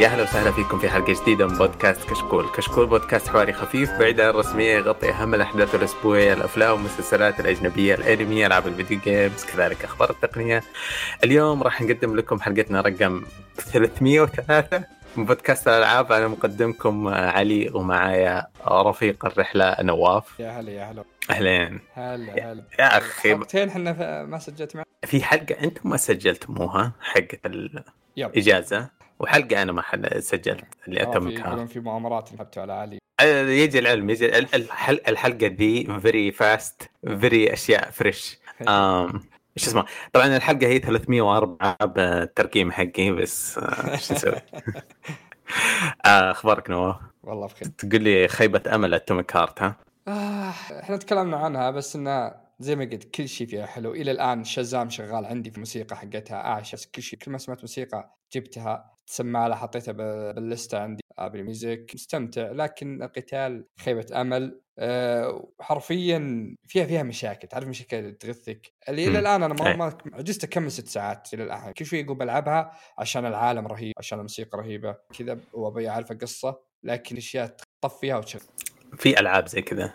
يا أهلا وسهلا فيكم في حلقة جديدة من بودكاست كشكول، كشكول بودكاست حواري خفيف بعيد عن الرسمية يغطي أهم الأحداث الأسبوعية، الأفلام والمسلسلات الأجنبية، الأنمي، ألعاب الفيديو جيمز، كذلك أخبار التقنية. اليوم راح نقدم لكم حلقتنا رقم 303 من بودكاست الألعاب. أنا مقدمكم علي ومعايا رفيق الرحلة نواف. يا هلا يا هلا. أهلين. هلا هلا. يا أخي. حلقتين إحنا ما سجلت معنا في حلقة أنتم ما سجلتموها يب الاجازه وحلقة أنا ما سجلت اللي آه، اتم في مؤامرات نحبتوا على علي آه، يجي العلم يجي ال- الحل- الحلقة دي فيري فاست فيري أشياء فريش إيش اسمه؟ طبعا الحلقة هي 304 بالترقيم حقي بس إيش نسوي آه، أخبارك نواف؟ والله بخير. تقول لي خيبة أمل اتوميك هارت ها؟ آه إحنا تكلمنا عنها بس إنه زي ما قلت كل شيء فيها حلو. إلى الآن شازام شغال عندي في الموسيقى حقتها اعشى كل شيء كل ما سمعت موسيقى جبتها لها حطيتها باللسته عندي. Apple Music مستمتع لكن القتال خيبة أمل. أه حرفيا فيها فيها مشاكل. تعرف مشاكل تغثك؟ اللي إلى. الآن أنا. ما ما عجزت أكمل ست ساعات إلى الآن. كل شوي أقول بلعبها عشان العالم رهيب عشان الموسيقى رهيبة. كذا وأبي أعرف القصة لكن أشياء تطفيها وتشغل. في ألعاب زي كذا.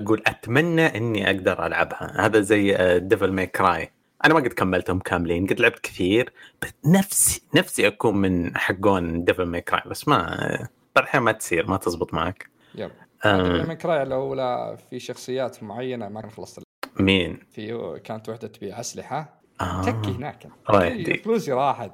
أقول أتمنى إني أقدر ألعبها. هذا زي Devil May Cry أنا ما قد كملتهم كاملين قد لعبت كثير بس نفسي نفسي أكون من حقون Devil May Cry بس ما بعض الأحيان ما تصير ما تزبط معك. yep. آه، لما Cry الأولى في شخصيات معينة ما كان خلصت. مين؟ في كانت وحدة تبيع أسلحة. آه. تكي هناك. فلوسي راحت.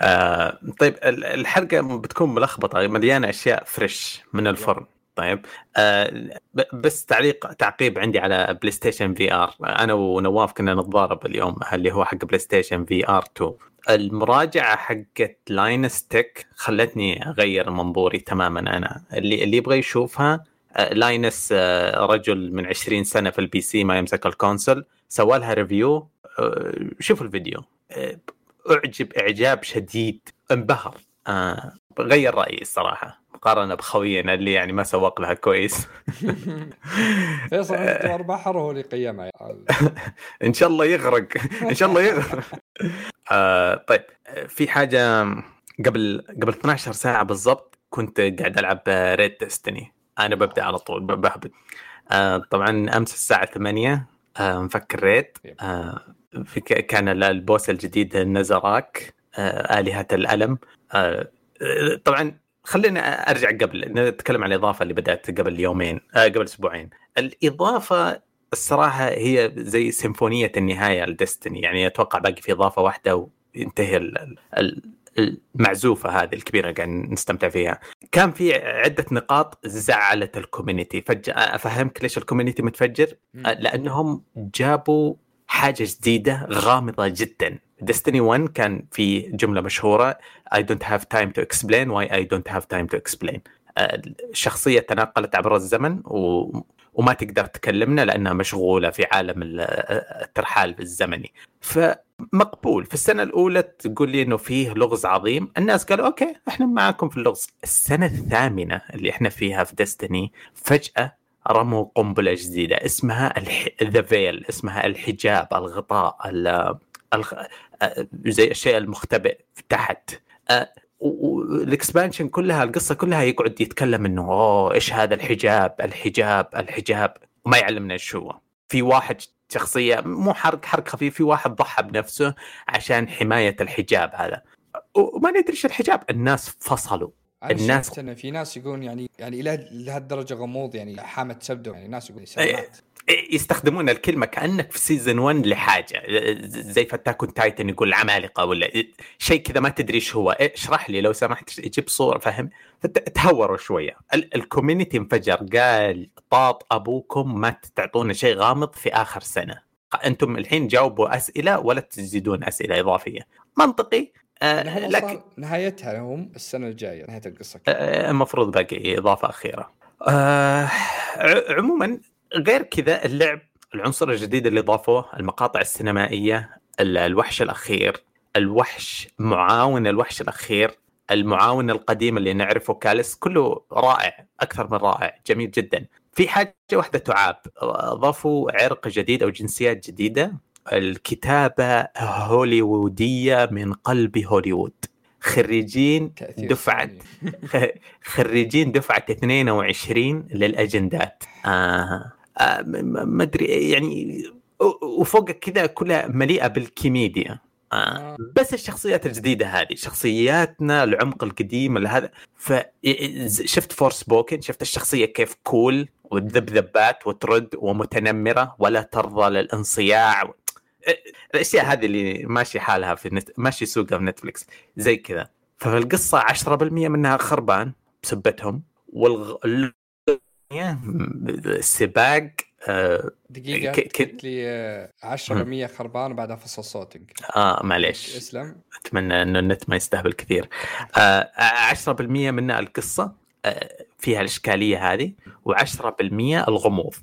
آه طيب ال- الحلقة بتكون ملخبطة مليانة أشياء fresh من الفرن. طيب. آه بس تعليق تعقيب عندي على PlayStation VR أنا ونواف كنا نتضارب اليوم اللي هو حق PlayStation VR 2 المراجعة حقت Linus Tech خلتني أغير منظوري تماما. أنا اللي اللي يبغى يشوفها آه، Linus آه، رجل من 20 سنة في ال PC ما يمسك ال console سوى لها review آه، شوف الفيديو. آه، أعجب إعجاب شديد انبهر. آه غير رأيي الصراحة. مقارنة بخوينا اللي يعني ما سوق لها كويس. فيصل انت بحر هو اللي قيمها. إن شاء الله يغرق. إن شاء الله يغرق. آه طيب. في حاجة قبل قبل 12 ساعة بالضبط كنت قاعد ألعب ريد ديستني أنا ببدأ على طول ب- بهبط آه طبعا أمس الساعة 8 آه مفكر ريد آه كان ال- البوس الجديد النزراك آه آلهة الألم. آه آه، طبعا خلينا أرجع قبل نتكلم عن الإضافة اللي بدأت قبل يومين آه قبل أسبوعين. الإضافة الصراحة هي زي سيمفونية النهاية لدستني. يعني أتوقع باقي في إضافة واحدة وينتهي ال- ال- المعزوفة هذه الكبيرة اللي قاعد نستمتع فيها. كان في عدة نقاط زعلت ال community فجاه أفهمك ليش ال community متفجر؟ لأنهم جابوا حاجة جديدة غامضة جدا. Destiny 1 كان في جملة مشهورة. I don't have time to explain why I don't have time to explain. آه، الشخصيه تنقلت عبر الزمن و... وما تقدر تكلمنا لأنها مشغولة في عالم ال- الترحال الزمني. فمقبول. في السنة الأولى تقول لي إنه فيه لغز عظيم. الناس قالوا okay إحنا معاكم في اللغز. السنة الثامنة اللي إحنا فيها في Destiny فجأة رموا قنبلة جديدة. اسمها The Veil اسمها الحجاب الغطاء ال-. زي الشيء المختبئ تحت. آه، و- و- ال expansion كلها القصة كلها يقعد يتكلم إنه أوه إيش هذا الحجاب الحجاب الحجاب؟ وما يعلمنا إيش هو. في واحد شخصية مو حرق حرق خفيف في واحد ضحى بنفسه عشان حماية الحجاب هذا. وما ندري إيش الحجاب الناس فصلوا. الناس- في ناس يقولون يعني يعني إلى لهالدرجه غموض يعني حامه سبده يعني ناس يقولون إيه. سمعت. يستخدمون الكلمة كأنك في سيزون 1 لحاجة. زي فتاكون تايتن يقول العمالقه ولا شيء كذا ما تدري إيش هو. اشرح لي لو سمحت جيب صورة فهم تهوروا شوية. ال- الكوميونتي انفجر. قال طاط أبوكم ما تعطونا شيء غامض في آخر سنة. أنتم الحين جاوبوا أسئلة ولا تزيدون أسئلة إضافية. منطقي. آه لكن نهايتها هم السنة الجاية نهاية القصة. آه، المفروض باقي إضافة أخيرة. آه عموما غير كذا اللعب العنصر الجديد اللي ضافوه المقاطع السينمائية ال- الوحش الأخير الوحش معاون الوحش الأخير المعاون القديم اللي نعرفه كاليس كله رائع أكثر من رائع جميل جدا. في حاجة واحدة تعاب ضافوا عرق جديد أو جنسيات جديدة الكتابة هوليوودية من قلب هوليوود. خريجين دفعة. خريجين دفعة 22 للأجندات. آه. ما أدري يعني و- وفوق كذا كلها مليئة بالكوميديا. آه. بس الشخصيات الجديدة هذه شخصياتنا العمق القديم اللي هذا. ف شفت Forspoken شفت الشخصية كيف cool وتذبذبات وترد ومتنمرة ولا ترضى للانصياع. الأشياء هذه اللي ماشي حالها في نت... ماشي سوقها في نتفلكس زي كذا. ففي القصة 10% منها خربان بسبتهم والغ... السباق آه, دقيقة قلت لي آه، 10% خربان وبعدها فصل صوتك. آه معليش. اسلم. أتمنى إنه النت ما يستهبل كثير. آه 10% منها القصة آه فيها الإشكالية هذه و10% الغموض.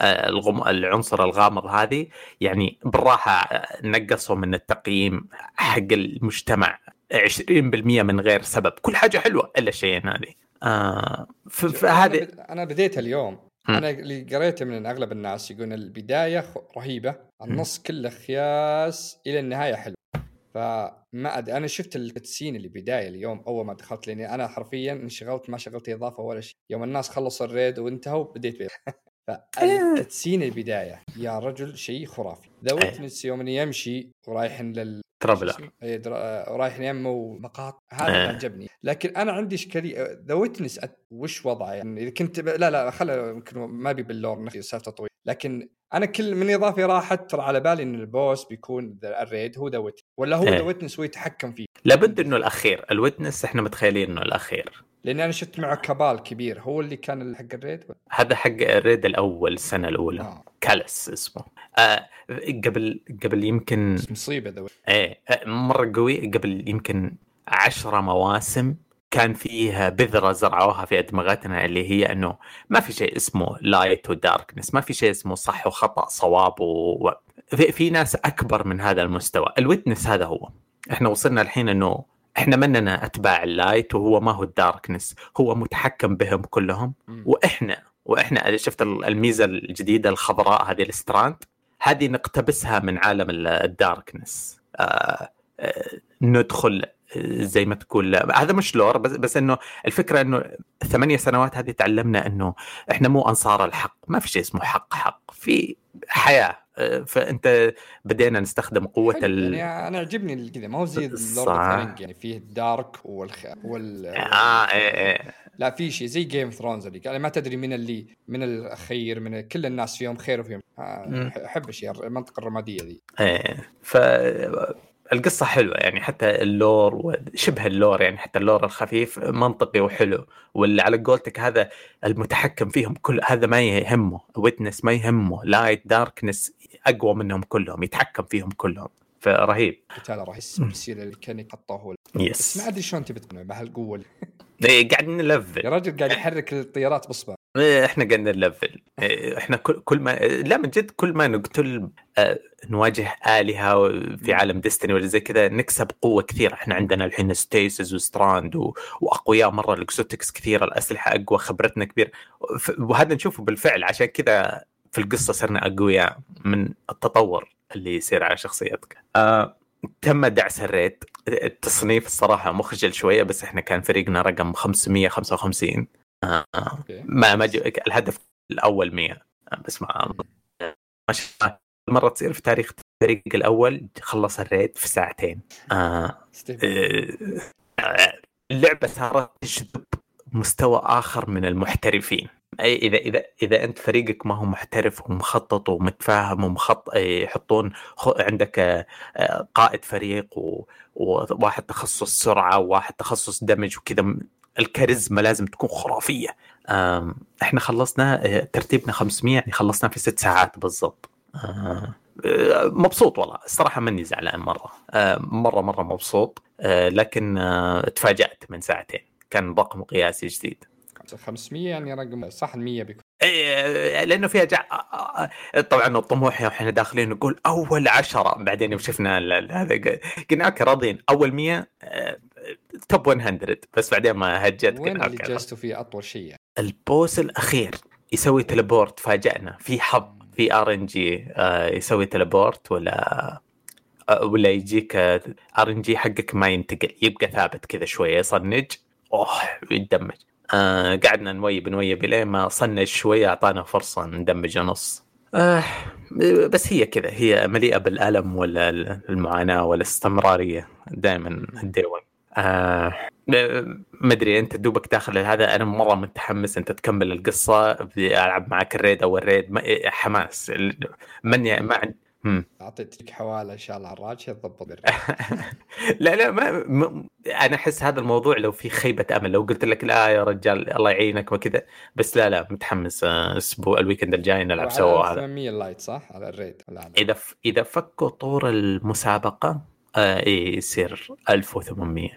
آه الغم... العنصر الغامض هذه يعني بالراحة آه، نقصوا من التقييم حق المجتمع. 20% من غير سبب. كل حاجة حلوة إلا الشيئين هذه. آه فهذه أنا بديت اليوم. مم. أنا اللي قريته من أغلب الناس يقولون البداية رهيبة النص كله خياس إلى النهاية حلو. فما أد... أنا شفت ال cutscene اللي بداية اليوم أول ما دخلت لأني أنا حرفيا انشغلت ما شغلت إضافة ولا شيء. يوم الناس خلصوا ال raid وانتهوا بديت بيه فال cutscene البداية يا رجل شيء خرافي. The إيه. Witness يوم يمشي ورايحين لل Traveler إيه، آه، رايح يمه مقاطع هذا. اللي عجبني لكن أنا عندي إشكالية. The Witness وش وضعه؟ يعني إذا كنت ب... لا لا خله يمكن ما بي بال lore سالفه طويل لكن أنا كل من اضافه راحت ترى على بالي إن ال boss بيكون ال raid هو The Witness ولا هو. The Witness هو يتحكم فيه. لابد إنه الأخير. ال Witness إحنا متخيلين إنه الأخير. لأني أنا شفت معه Cabal كبير. هو اللي كان حق ال raid؟ هذا حق ال raid الأول السنة الأولى. آه. Calus اسمه. آه قبل قبل يمكن مصيبة ذا. إيه آه، مرة قوي. قبل يمكن عشرة مواسم كان فيها بذرة زرعوها في أدمغتنا اللي هي إنه ما في شيء اسمه light و darkness ما في شيء اسمه صح وخطأ صواب و... في, في ناس أكبر من هذا المستوى. ال Witness هذا هو. إحنا وصلنا الحين إنه إحنا مننا أتباع ال light وهو ما هو ال darkness هو متحكم بهم كلهم. وإحنا وإحنا شفت الميزة الجديدة الخضراء هذه ال Strand هذه نقتبسها من عالم ال- ال darkness. آه آه ندخل آه، زي ما تقول هذا مش لور بس بس إنه الفكرة إنه الثمانيه سنوات هذه تعلمنا إنه إحنا مو أنصار الحق ما في شيء اسمه حق حق. في حياة. فأنت بدينا نستخدم قوة حلو، ال... يعني أنا عجبني كذا ما هو زي لورد صح. اوف يعني فيه الدارك والخ... وال آه إيه إيه لا في شيء زي جيم ثرونز اللي يعني ما تدري من اللي من الخير من كل الناس فيهم خير وفيهم آه،. أحب الشيء المنطقة الرمادية ذي إيه ف القصة حلوة يعني حتى ال lore وشبه ال lore يعني حتى ال lore الخفيف منطقي وحلو واللي على قولتك هذا المتحكم فيهم كل هذا ما يهمه Witness ما يهمه light darkness أقوى منهم كلهم يتحكم فيهم كلهم. فرهيب. قتال راح يس-. يصير يحطه هو بس ما يس أدري شلون تبي تقنع بهالقوه اللي- إيه، قاعد يا نلفل رجل قاعد يحرك الطيارات باصبع إيه، إحنا قاعد نلفل. إيه، إحنا كل كل ما لا من جد كل ما نقتل آه، نواجه آلهة في عالم Destiny ولا زي كذا نكسب قوة كثيرة. إحنا عندنا الحين Stasis و Strand و... وأقوياء مرة ال exotics كثيرة الأسلحة أقوى خبرتنا كبير وهذا نشوفه بالفعل. عشان كذا في القصة صرنا أقوياء من التطور. اللي يصير على شخصيتك؟ آه تم دعس ال raid. التصنيف الصراحة مخجل شوية بس إحنا كان فريقنا رقم 555 آه أوكي. ما ما. الهدف الأول 100 بس ما ما شاء الله. مرة تصير في تاريخ الفريق الأول خلص الريد في ساعتين. آه. آه، اللعبة صارت تجذب مستوى آخر من المحترفين. أي إذا إذا إذا أنت فريقك ما هو محترف ومخطط ومتفاهم ومخط يحطون عندك آه، قائد فريق وواحد تخصص سرعة وواحد تخصص دمج وكذا الكاريزما لازم تكون خرافية. إحنا خلصنا آه، ترتيبنا 500 يعني خلصنا في ست ساعات بالضبط. آه، مبسوط والله. الصراحة ماني زعلان مرة. مرة مرة مبسوط. لكن تفاجأت من ساعتين. كان رقم قياسي جديد. 500 يعني رقم صح ال 100 بيكون. إيه، لأنه فيها جع... طبعا الطموح إحنا داخلين نقول أول عشرة بعدين يوم شفنا هذا قلنا أوكي راضيين أول 100 آه، top 100 بس بعدين ما هجت وين اللي جلستوا فيه أطول شيء يعني؟ ال boss الأخير يسوي teleport فاجأنا في حظ في RNG يسوي teleport ولا آه، ولا يجيك RNG حقك ما ينتقل يبقى ثابت كذا شوية يصنج أوه يت damage آه قعدنا ن wipe ن wipe الين ما صنج شوية أعطانا فرصة ن damage نص. آه بس هي كذا هي مليئة بالألم ولا المعاناة والاستمرارية دائما ال day 1 آه ما أدري أنت دوبك داخل هذا. أنا مرة متحمس أنت تكمل القصة ألعب معك ال raid أو ال raid. حماس. من ما اعطيتك حوالة إن شاء الله على الراجل تضبط لا لا ما, ما أنا أحس هذا الموضوع لو في خيبة أمل لو قلت لك لا يا رجال الله يعينك وكذا بس لا لا متحمس أسبوع ال weekend الجاي نلعب سوا. هذا 800 light صح؟ على ال raid إذا ف... إذا فكوا طور المسابقة آه اي يصير 1800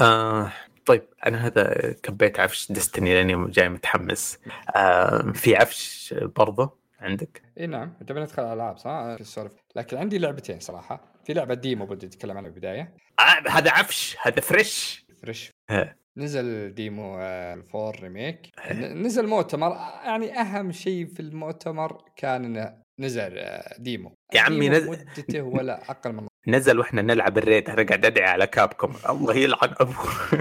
آه طيب أنا هذا كبيت عفش Destiny لأني جاي متحمس. آه في عفش برضه عندك؟ إي نعم أنت بندخل العاب صح؟ السولف لكن عندي لعبتين صراحة. في لعبة demo بدي أتكلم عنها بالبداية. آه هذا عفش هذا fresh. fresh. نزل demo ال four آه، remake نزل مؤتمر. يعني أهم شيء في المؤتمر كان إنه نزل آه، demo. يا عمي نزل مدته ولا أقل من نزل وإحنا نلعب ال raid. أنا قاعد أدعي على Capcom الله يلعن أبوه.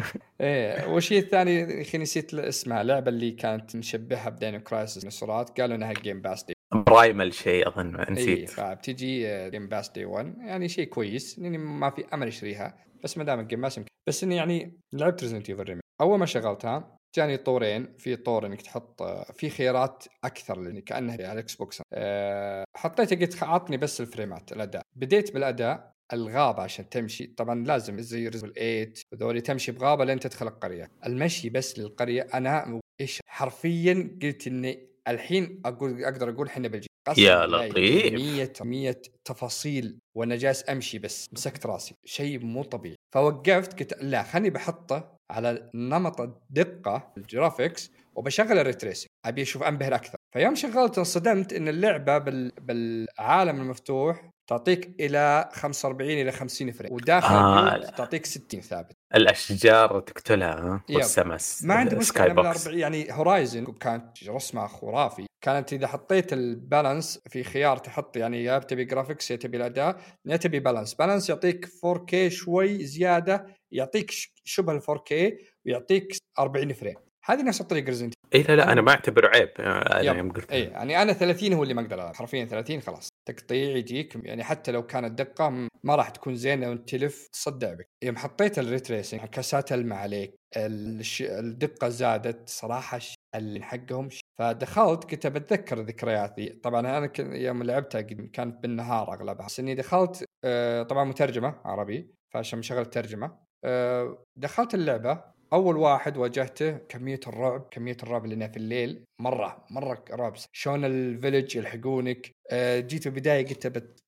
إيه والشيء الثاني يا أخي نسيت اسمها. اللعبه اللي كانت مشبهة ب Dino Crisis ديناصورات قالوا إنها Game Pass day Primal شيء أظن نسيت. اي بتجي Game Pass day 1 يعني شيء كويس لأني ما في أمل أشتريها. بس ما دام ال Game Pass يمكن. بس إني يعني لعبت Resident Evil أول ما شغلتها جاني طورين. في طور إنك تحط في خيارات أكثر لأني كأنها على ال Xbox أه حطيته قلت عطني بس الفريمات الأداء. بديت بالأداء الغابة عشان تمشي. طبعا لازم زي Resident 8 وذولي تمشي بغابة لين تدخل القرية. المشي بس للقرية أنا إيش حرفيا قلت إني الحين أقول أقدر أقول إحنا بالجيل يا لطيف. 100 100 تفاصيل وأنا جالس أمشي بس. مسكت راسي. شيء مو طبيعي. فوقفت قلت لا خليني بحطه على نمط الدقة ال graphics وبشغل ال ray tracing. أبي أشوف أنبهر أكثر. فيوم شغلت انصدمت إن اللعبة بال... بالعالم المفتوح تعطيك إلى 45 إلى 50 frame. وداخل آه. تعطيك 60 ثابت. الأشجار تقتلها والسمس ما عندي مشكلة يعني Horizon كانت رسمها خرافي. كانت إذا حطيت ال balance في خيار تحط يعني يا تبي graphics يا تبي الأداء يا تبي balance balance يعطيك 4K شوي زيادة يعطيك شبه ال 4K ويعطيك 40 frame هذه نفس الطريقة Resident اي لا لا أنا ما أعتبره عيب أنا يوم قلت اي يعني أنا 30 هو اللي ما أقدر حرفيا 30 خلاص. تقطيع يجيك يعني حتى لو كانت دقة ما راح تكون زينة وانت تلف تصدع بك. يوم حطيت ال ray tracing انعكاسات الماء عليك الش... الدقة زادت صراحة اللي حقهم فدخلت كنت بتذكر ذكرياتي. طبعا أنا يوم لعبتها كانت بالنهار أغلبها. بس إني دخلت آه، طبعا مترجمة عربي فعشان شغلت ترجمة. آه، دخلت اللعبة. أول واحد واجهته كمية الرعب كمية الرعب اللي في الليل مرة مرة رعب. شلون ال village يلحقونك؟ جيت في البداية قلت بت...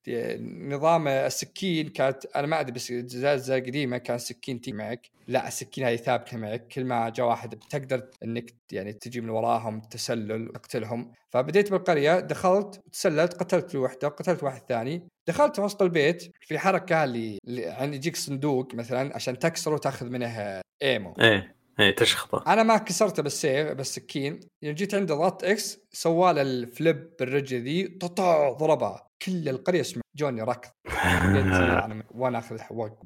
نظام السكين كانت أنا ما أدري بس زازة قديمة كان سكين تي معك. لا السكين هذه ثابتة معك. كل ما جاء واحد تقدر إنك يعني تجي من وراهم تسلل تقتلهم. فبديت بالقرية دخلت تسللت قتلت وحدة قتلت واحد ثاني. دخلت وسط البيت في حركة اللي يعني يجيك صندوق مثلا عشان تكسره وتأخذ منه إيمو. إيه. إيه تشخطه أنا ما كسرته بالسيف بالسكين يوم جيت عنده ضغط إكس سوى الفليب بالرجل ذي ططع ضربها كل القرية سمع جوني ركض. وأنا أخذ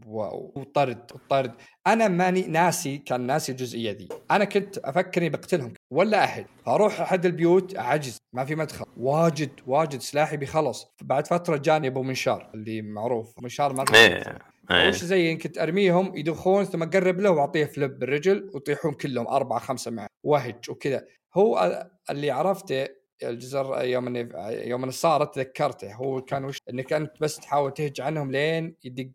وطرد وطرد. أنا ماني ناسي كان ناسي الجزئية ذي. أنا كنت أفكر إني بقتلهم ولا أحد. فأروح أحد البيوت أعجز. ما في مدخل. واجد واجد سلاحي بيخلص. بعد فترة جاني أبو منشار اللي معروف. منشار ما. وش زي يمكن أرميهم يدخون ثم أقرب له وأعطيه فليب بالرجل ويطيحون كلهم أربعة خمسة معه وهج وكذا. هو اللي عرفته الجزر يوم إني يوم إني صارت تذكرته هو كان وش إنك أنت بس تحاول تهج عنهم لين يدق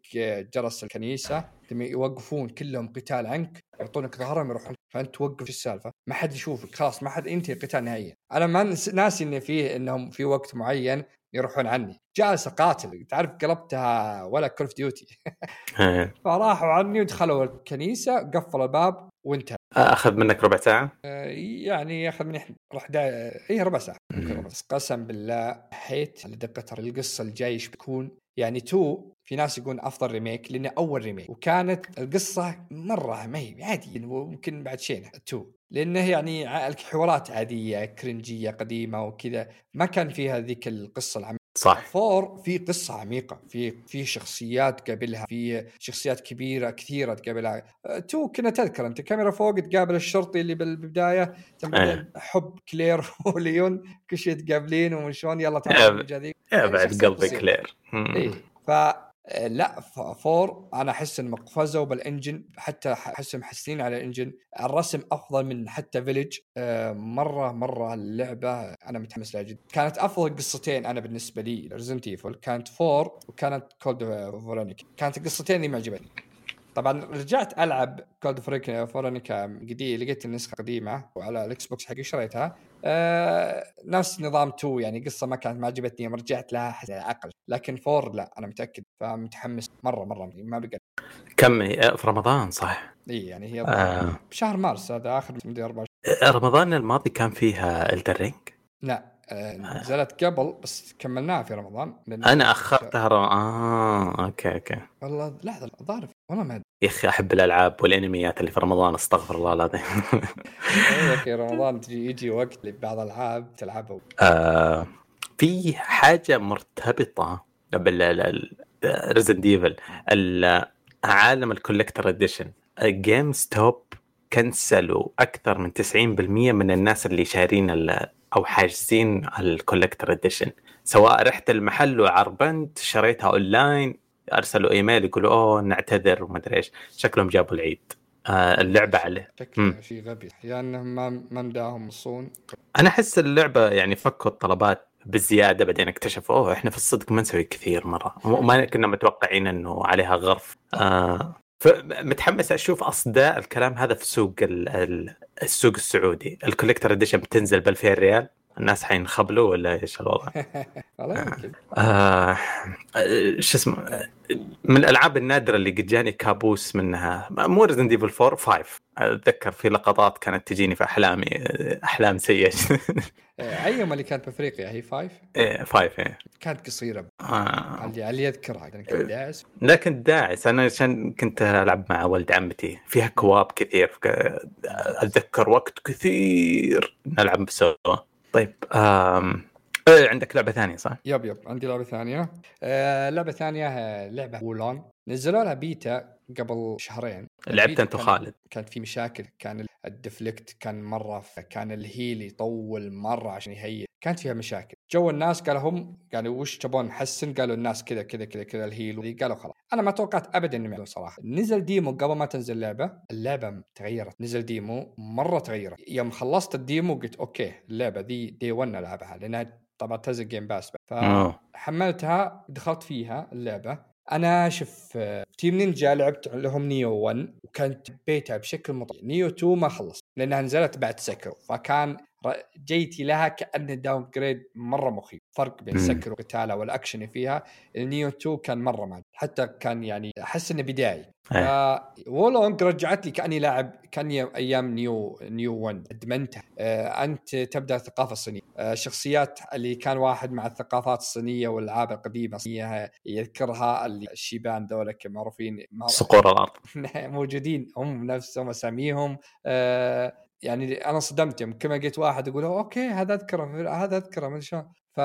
جرس الكنيسة. يوقفون كلهم قتال عنك يعطونك ظهرهم يروحون. فأنت توقف السالفة. ما حد يشوفك خلاص ما حد ينتهي القتال نهائيا. أنا ما ناسي ان فيه إنهم في وقت معين يروحون عني. جالس أقاتل. تعرف قلبتها ولا Call of Duty. فراحوا عني ودخلوا الكنيسة قفلوا الباب وانتهى. أخذ منك ربع ساعة؟ آه، يعني ياخذ مني راح دا... اي ربع ساعة. بس قسم بالله حيت لدقة القصة الجاي إيش بيكون يعني two في ناس يقولون أفضل remake لأنه أول remake. وكانت القصة مرة ما هي عادي ممكن بعد شيء two لأنه يعني الحوارات عادية كرنجية قديمة وكذا. ما كان فيها ذيك القصة العميقة. صح four في قصة عميقة في في شخصيات قبلها في شخصيات كبيرة كثيرة تقابلها أه، two كنا تذكر أنت كاميرا فوق تقابل الشرطي اللي بالبداية إيه. حب كلير وليون كل شيء تقابلين وشلون يلا إيه، تعال يا بعد شخصية قلبي. كلير. إيه ف لا ف- four أنا أحس إنهم قفزوا بال engine حتى احسهم محسنين على ال engine. الرسم أفضل من حتى Village آه، مرة مرة اللعبة أنا متحمس لها جدا. كانت أفضل قصتين أنا بالنسبة لي. Resident Evil كانت four وكانت Code Veronica كانت القصتين اللي ما عجبتني. طبعا رجعت ألعب Code Veronica قديم لقيت النسخة قديمة وعلى ال Xbox حقي شريتها. آه نفس نظام 2 يعني قصة ما كانت ما عجبتني يوم رجعت لها عقل لكن four لا أنا متأكد فمتحمس مرة مرة ما بقى كم هي؟ في رمضان صح؟ إي يعني هي آه. بشهر مارس هذا آخر مدري 24 رمضان الماضي كان فيها Elden Ring لا. آه نزلت قبل بس كملناها في رمضان أنا أخرتها رم... آه أوكي أوكي. والله لحظة الظاهر والله ما أدري. يا أخي أحب الألعاب والأنميات اللي في رمضان أستغفر الله العظيم. أقول لك يا رمضان تجي يجي وقت اللي بعض الألعاب تلعبها. آه في حاجة مرتبطة بال Resident Evil عالم ال collector edition GameStop كنسلوا أكثر من 90% من الناس اللي شارين أو حاجزين ال collector edition سواء رحت المحل وعربنت شريتها اونلاين أرسلوا إيميل يقولوا أوه نعتذر وما أدري إيش. شكلهم جابوا العيد. آه اللعبة عليه. شيء غبي. يا انهم ما ما مداهم الصون. أنا أحس اللعبة يعني فكوا الطلبات بزياده بعدين اكتشفوا أوه إحنا في الصدق ما نسوي كثير مرة. وما كنا متوقعين إنه عليها غرف. آه فمتحمس أشوف أصداء الكلام هذا في سوق ال- ال- السوق السعودي. ال collector edition بتنزل ب 2000 ريال. الناس حينخبلوا ولا إيش الوضع؟ والله يمكن آه آه، شو اسمه من الألعاب النادرة اللي قد جاني كابوس منها مو Resident Evil 4 5 أتذكر في لقطات كانت تجيني في أحلامي آه، أحلام سيئة. آه، ايما اللي كانت بافريقيا هي five إيه، five إيه. كانت قصيرة. آه. اللي اللي يذكرها يعني كان داعس. لكن داعس. أنا عشان كنت ألعب مع ولد عمتي. فيها co-op كثير أتذكر وقت كثير نلعب سوا. طيب آم... إيه، عندك لعبة ثانية صح؟ yep yep عندي لعبة ثانية. آه لعبة ثانية آه، لعبة Wo Long نزلوا لها بيتا قبل شهرين. لعبت أنت كان- وخالد. كانت في مشاكل كان ال deflect كان مرة كان ال heal يطول مرة عشان يهيئ. كانت فيها مشاكل. جو الناس قالوا هم قالوا وش تبون نحسن قالوا الناس كذا كذا كذا كذا ال heal قالوا خلاص. أنا ما توقعت ابدا إنهم يعملون صراحة. نزل demo قبل ما تنزل اللعبة. اللعبة تغيرت. نزل demo مرة تغيرت. يوم خلصت ال demo قلت أوكي اللعبة ذي day 1 العبها لأنها طبعا تنزل Game Pass. فحملتها دخلت فيها اللعبة. أنا آه، Team Ninja لعبت لهم Nioh 1 وكانت حبيتها بشكل مطلق Nioh 2 ما خلص لأنها نزلت بعد Sekiro فكان جيتي لها كانه downgrade مرة مخيف. فرق بين مم. Sekiro وقتالها والأكشن اللي فيها. ال Nioh 2 كان مرة ما حتى كان يعني أحس إنه بدايي Wo Long رجعت لي كأني لاعب كأني أيام Nioh Nioh 1 أدمنتها. آه أنت تبدأ الثقافة الصينية. آه شخصيات اللي كان واحد مع الثقافات الصينية والألعاب القديمة الصينية يذكرها اللي الشيبان ذولا معروفين مع- صقور الأرض. موجودين. هم نفسهم أساميهم. آه يعني أنا صدمت يوم كل ما لقيت واحد أقول "أوه، أوكي هذا أذكره هذا أذكره أدري شلون. ف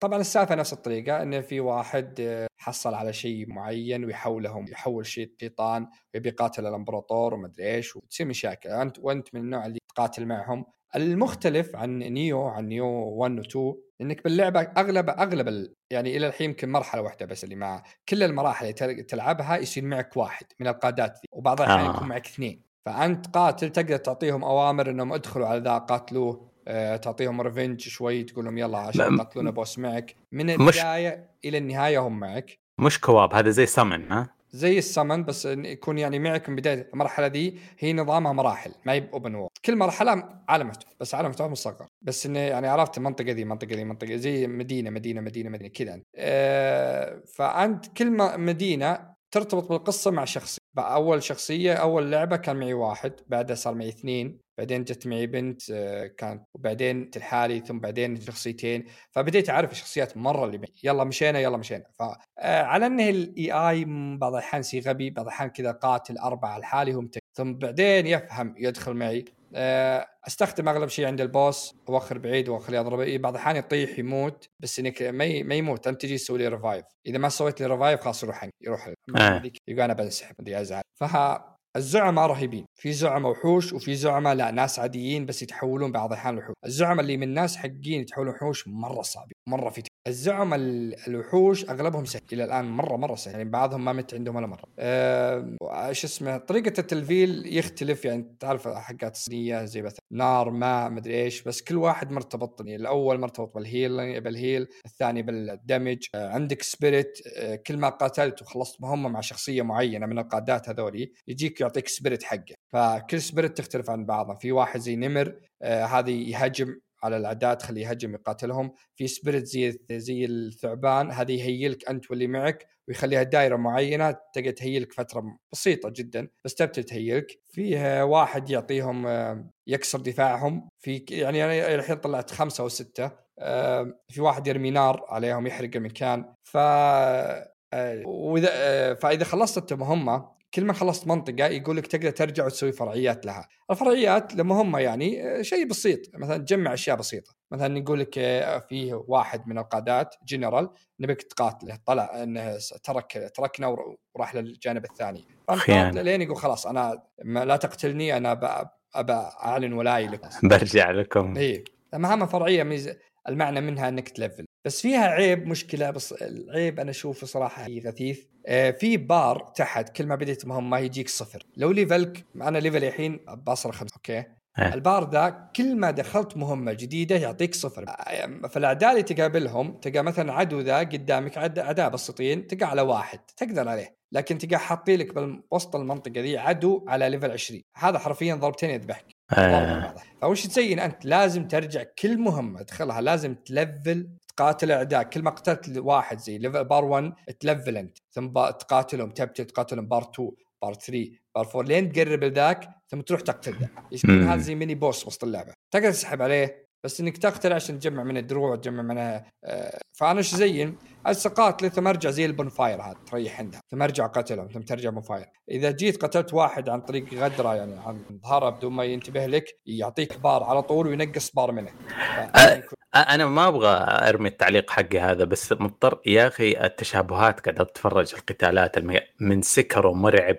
طبعا السالفة نفس الطريقة انه في واحد آه، حصل على شيء معين ويحولهم يحول شيء شيطان ويبي يقاتل الإمبراطور وما أدري إيش وتصير مشاكل. أنت وأنت من النوع اللي تقاتل معهم. المختلف عن Nioh عن Nioh 1 و 2 إنك باللعبة أغلب أغلب ال- يعني إلى الحين يمكن مرحلة واحدة بس اللي مع كل المراحل اللي تل- تلعبها يصير معك واحد من القادات ذي وبعض الأحيان آه. يكون معك اثنين. فأنت قاتل تقدر تعطيهم أوامر إنهم ادخلوا على ذا قاتلوه آه، تعطيهم revenge شوي تقول لهم يلا عشان تقتلون boss معك. من مش- البداية إلى النهاية هم معك. مش co-op هذا زي سمن ها؟ زي السمن بس يكون يعني معك من بداية المرحلة دي هي نظامها مراحل ما هي open world كل مرحلة عالم مفتوح بس عالم مفتوح مصغر. بس إنه يعني عرفت المنطقة دي المنطقة دي منطقة زي مدينة مدينة مدينة مدينة كذا. يعني. آه فأنت كل مدينة ترتبط بالقصة مع شخصية. أول شخصية أول لعبة كان معي واحد بعدها صار معي اثنين بعدين جت معي بنت آه، كانت وبعدين لحالي ثم بعدين شخصيتين. فبديت أعرف الشخصيات مرة اللي معي. يلا مشينا يلا مشينا. فعلى إنه ال AI بعض الأحيان غبي بعض الأحيان كذا قاتل أربعة لحالي هم. ثم بعدين يفهم يدخل معي. آه، أستخدم أغلب شيء عند ال boss أوخر بعيد واخليه يضرب بعض الأحيان يطيح يموت بس إنك ما ما يموت. انت تجي تسوي لي revive إذا ما سويت لي revive خلاص يروح عني يروح آه. يقول أنا بنسحب بدي أزعل. فها الزعماء رهيبين. في زعماء وحوش وفي زعماء لا ناس عاديين بس يتحولون بعض الاحيان وحوش الزعماء اللي من ناس حقين يتحولون وحوش مرة صعبين. مرة في الزعماء ال- الوحوش أغلبهم سهل إلى الآن مرة مرة سهل يعني بعضهم ما مت عندهم ولا مرة. أه شو اسمه طريقة التلفيل يختلف. يعني تعرف حقات الصينية زي مثلا نار ماء مدري إيش. بس كل واحد مرتبط. يعني الأول مرتبط بال heal بال heal. الثاني بال damage. أه عندك spirit أه كل ما قاتلت وخلصت مهمة مع شخصية معينة من القادات هذولي يجيك يعطيك spirit حقه. فكل spirit تختلف عن بعضها. في واحد زي نمر. آه هذه يهاجم. على الاعداء تخليه يهجم يقاتلهم في spirit زي زي الثعبان هذه يهيلك أنت واللي معك ويخليها دائره معينة تقدر تهيلك فترة بسيطة جدا بس تبتل تهيلك فيه واحد يعطيهم آه، يكسر دفاعهم. في يعني أنا الحين طلعت خمسة أو ستة آه، في واحد يرمي نار عليهم يحرق المكان. ف آه، واذا فإذا خلصت انت مهمه كل ما خلصت منطقة يقول لك تقدر ترجع وتسوي فرعيات لها. الفرعيات لمهمه يعني آه، شيء بسيط. مثلا تجمع أشياء بسيطة. مثلا يقول لك آه، فيه واحد من القادات جنرال نبيك تقاتله. طلع إنه ترك تركنا ور- وراح للجانب الثاني. فنقاتله لين يقول خلاص أنا ما لا تقتلني أنا أبى أعلن ولاي لك برجع لكم. اي مهام فرعية ميز... المعنى منها انك تلفل بس فيها عيب مشكلة بس العيب أنا أشوفه صراحة هي غثيث في بار تحت كل ما بديت مهمة يجيك صفر. لو ليفلك أنا ليفلي الحين باصل خمسة أوكي؟ آه. البار ذا كل ما دخلت مهمة جديدة يعطيك صفر. آه، فالأعداء اللي تقابلهم تلقى مثلا عدو ذا قدامك عد- اعداء بسيطين تلقى على واحد تقدر عليه. لكن تلقى حاطين لك بوسط المنطقة ذي عدو على level 20 هذا حرفيا ضربتين يذبحك. آه. فوش تسوي أنت؟ لازم ترجع كل مهمة تدخلها لازم تلفل تقاتل اعداء كل ما قتلت واحد زي level bar 1 تلفل انت ثم تقاتلهم تبتل تقاتلهم بار 2 بار 3 بار 4 لين تقرب لذاك ثم تروح تقتل ذا. يكون. هذا زي mini boss وسط اللعبة. تقدر تسحب عليه بس إنك تقتل عشان تجمع من الدروع وتجمع منها آه فأنا إيش زين؟ قاتله ثم ارجع زي ال bonfire هذا تريح عندها ثم ارجع قاتلهم ثم ترجع bonfire إذا جيت قتلت واحد عن طريق غدرة يعني عن ظهره بدون ما ينتبه لك يعطيك بار على طول وينقص بار منه. أنا ما أبغى أرمي التعليق حقي هذا بس مضطر يا أخي التشابهات قاعد أتفرج القتالات الم... من Sekiro مرعب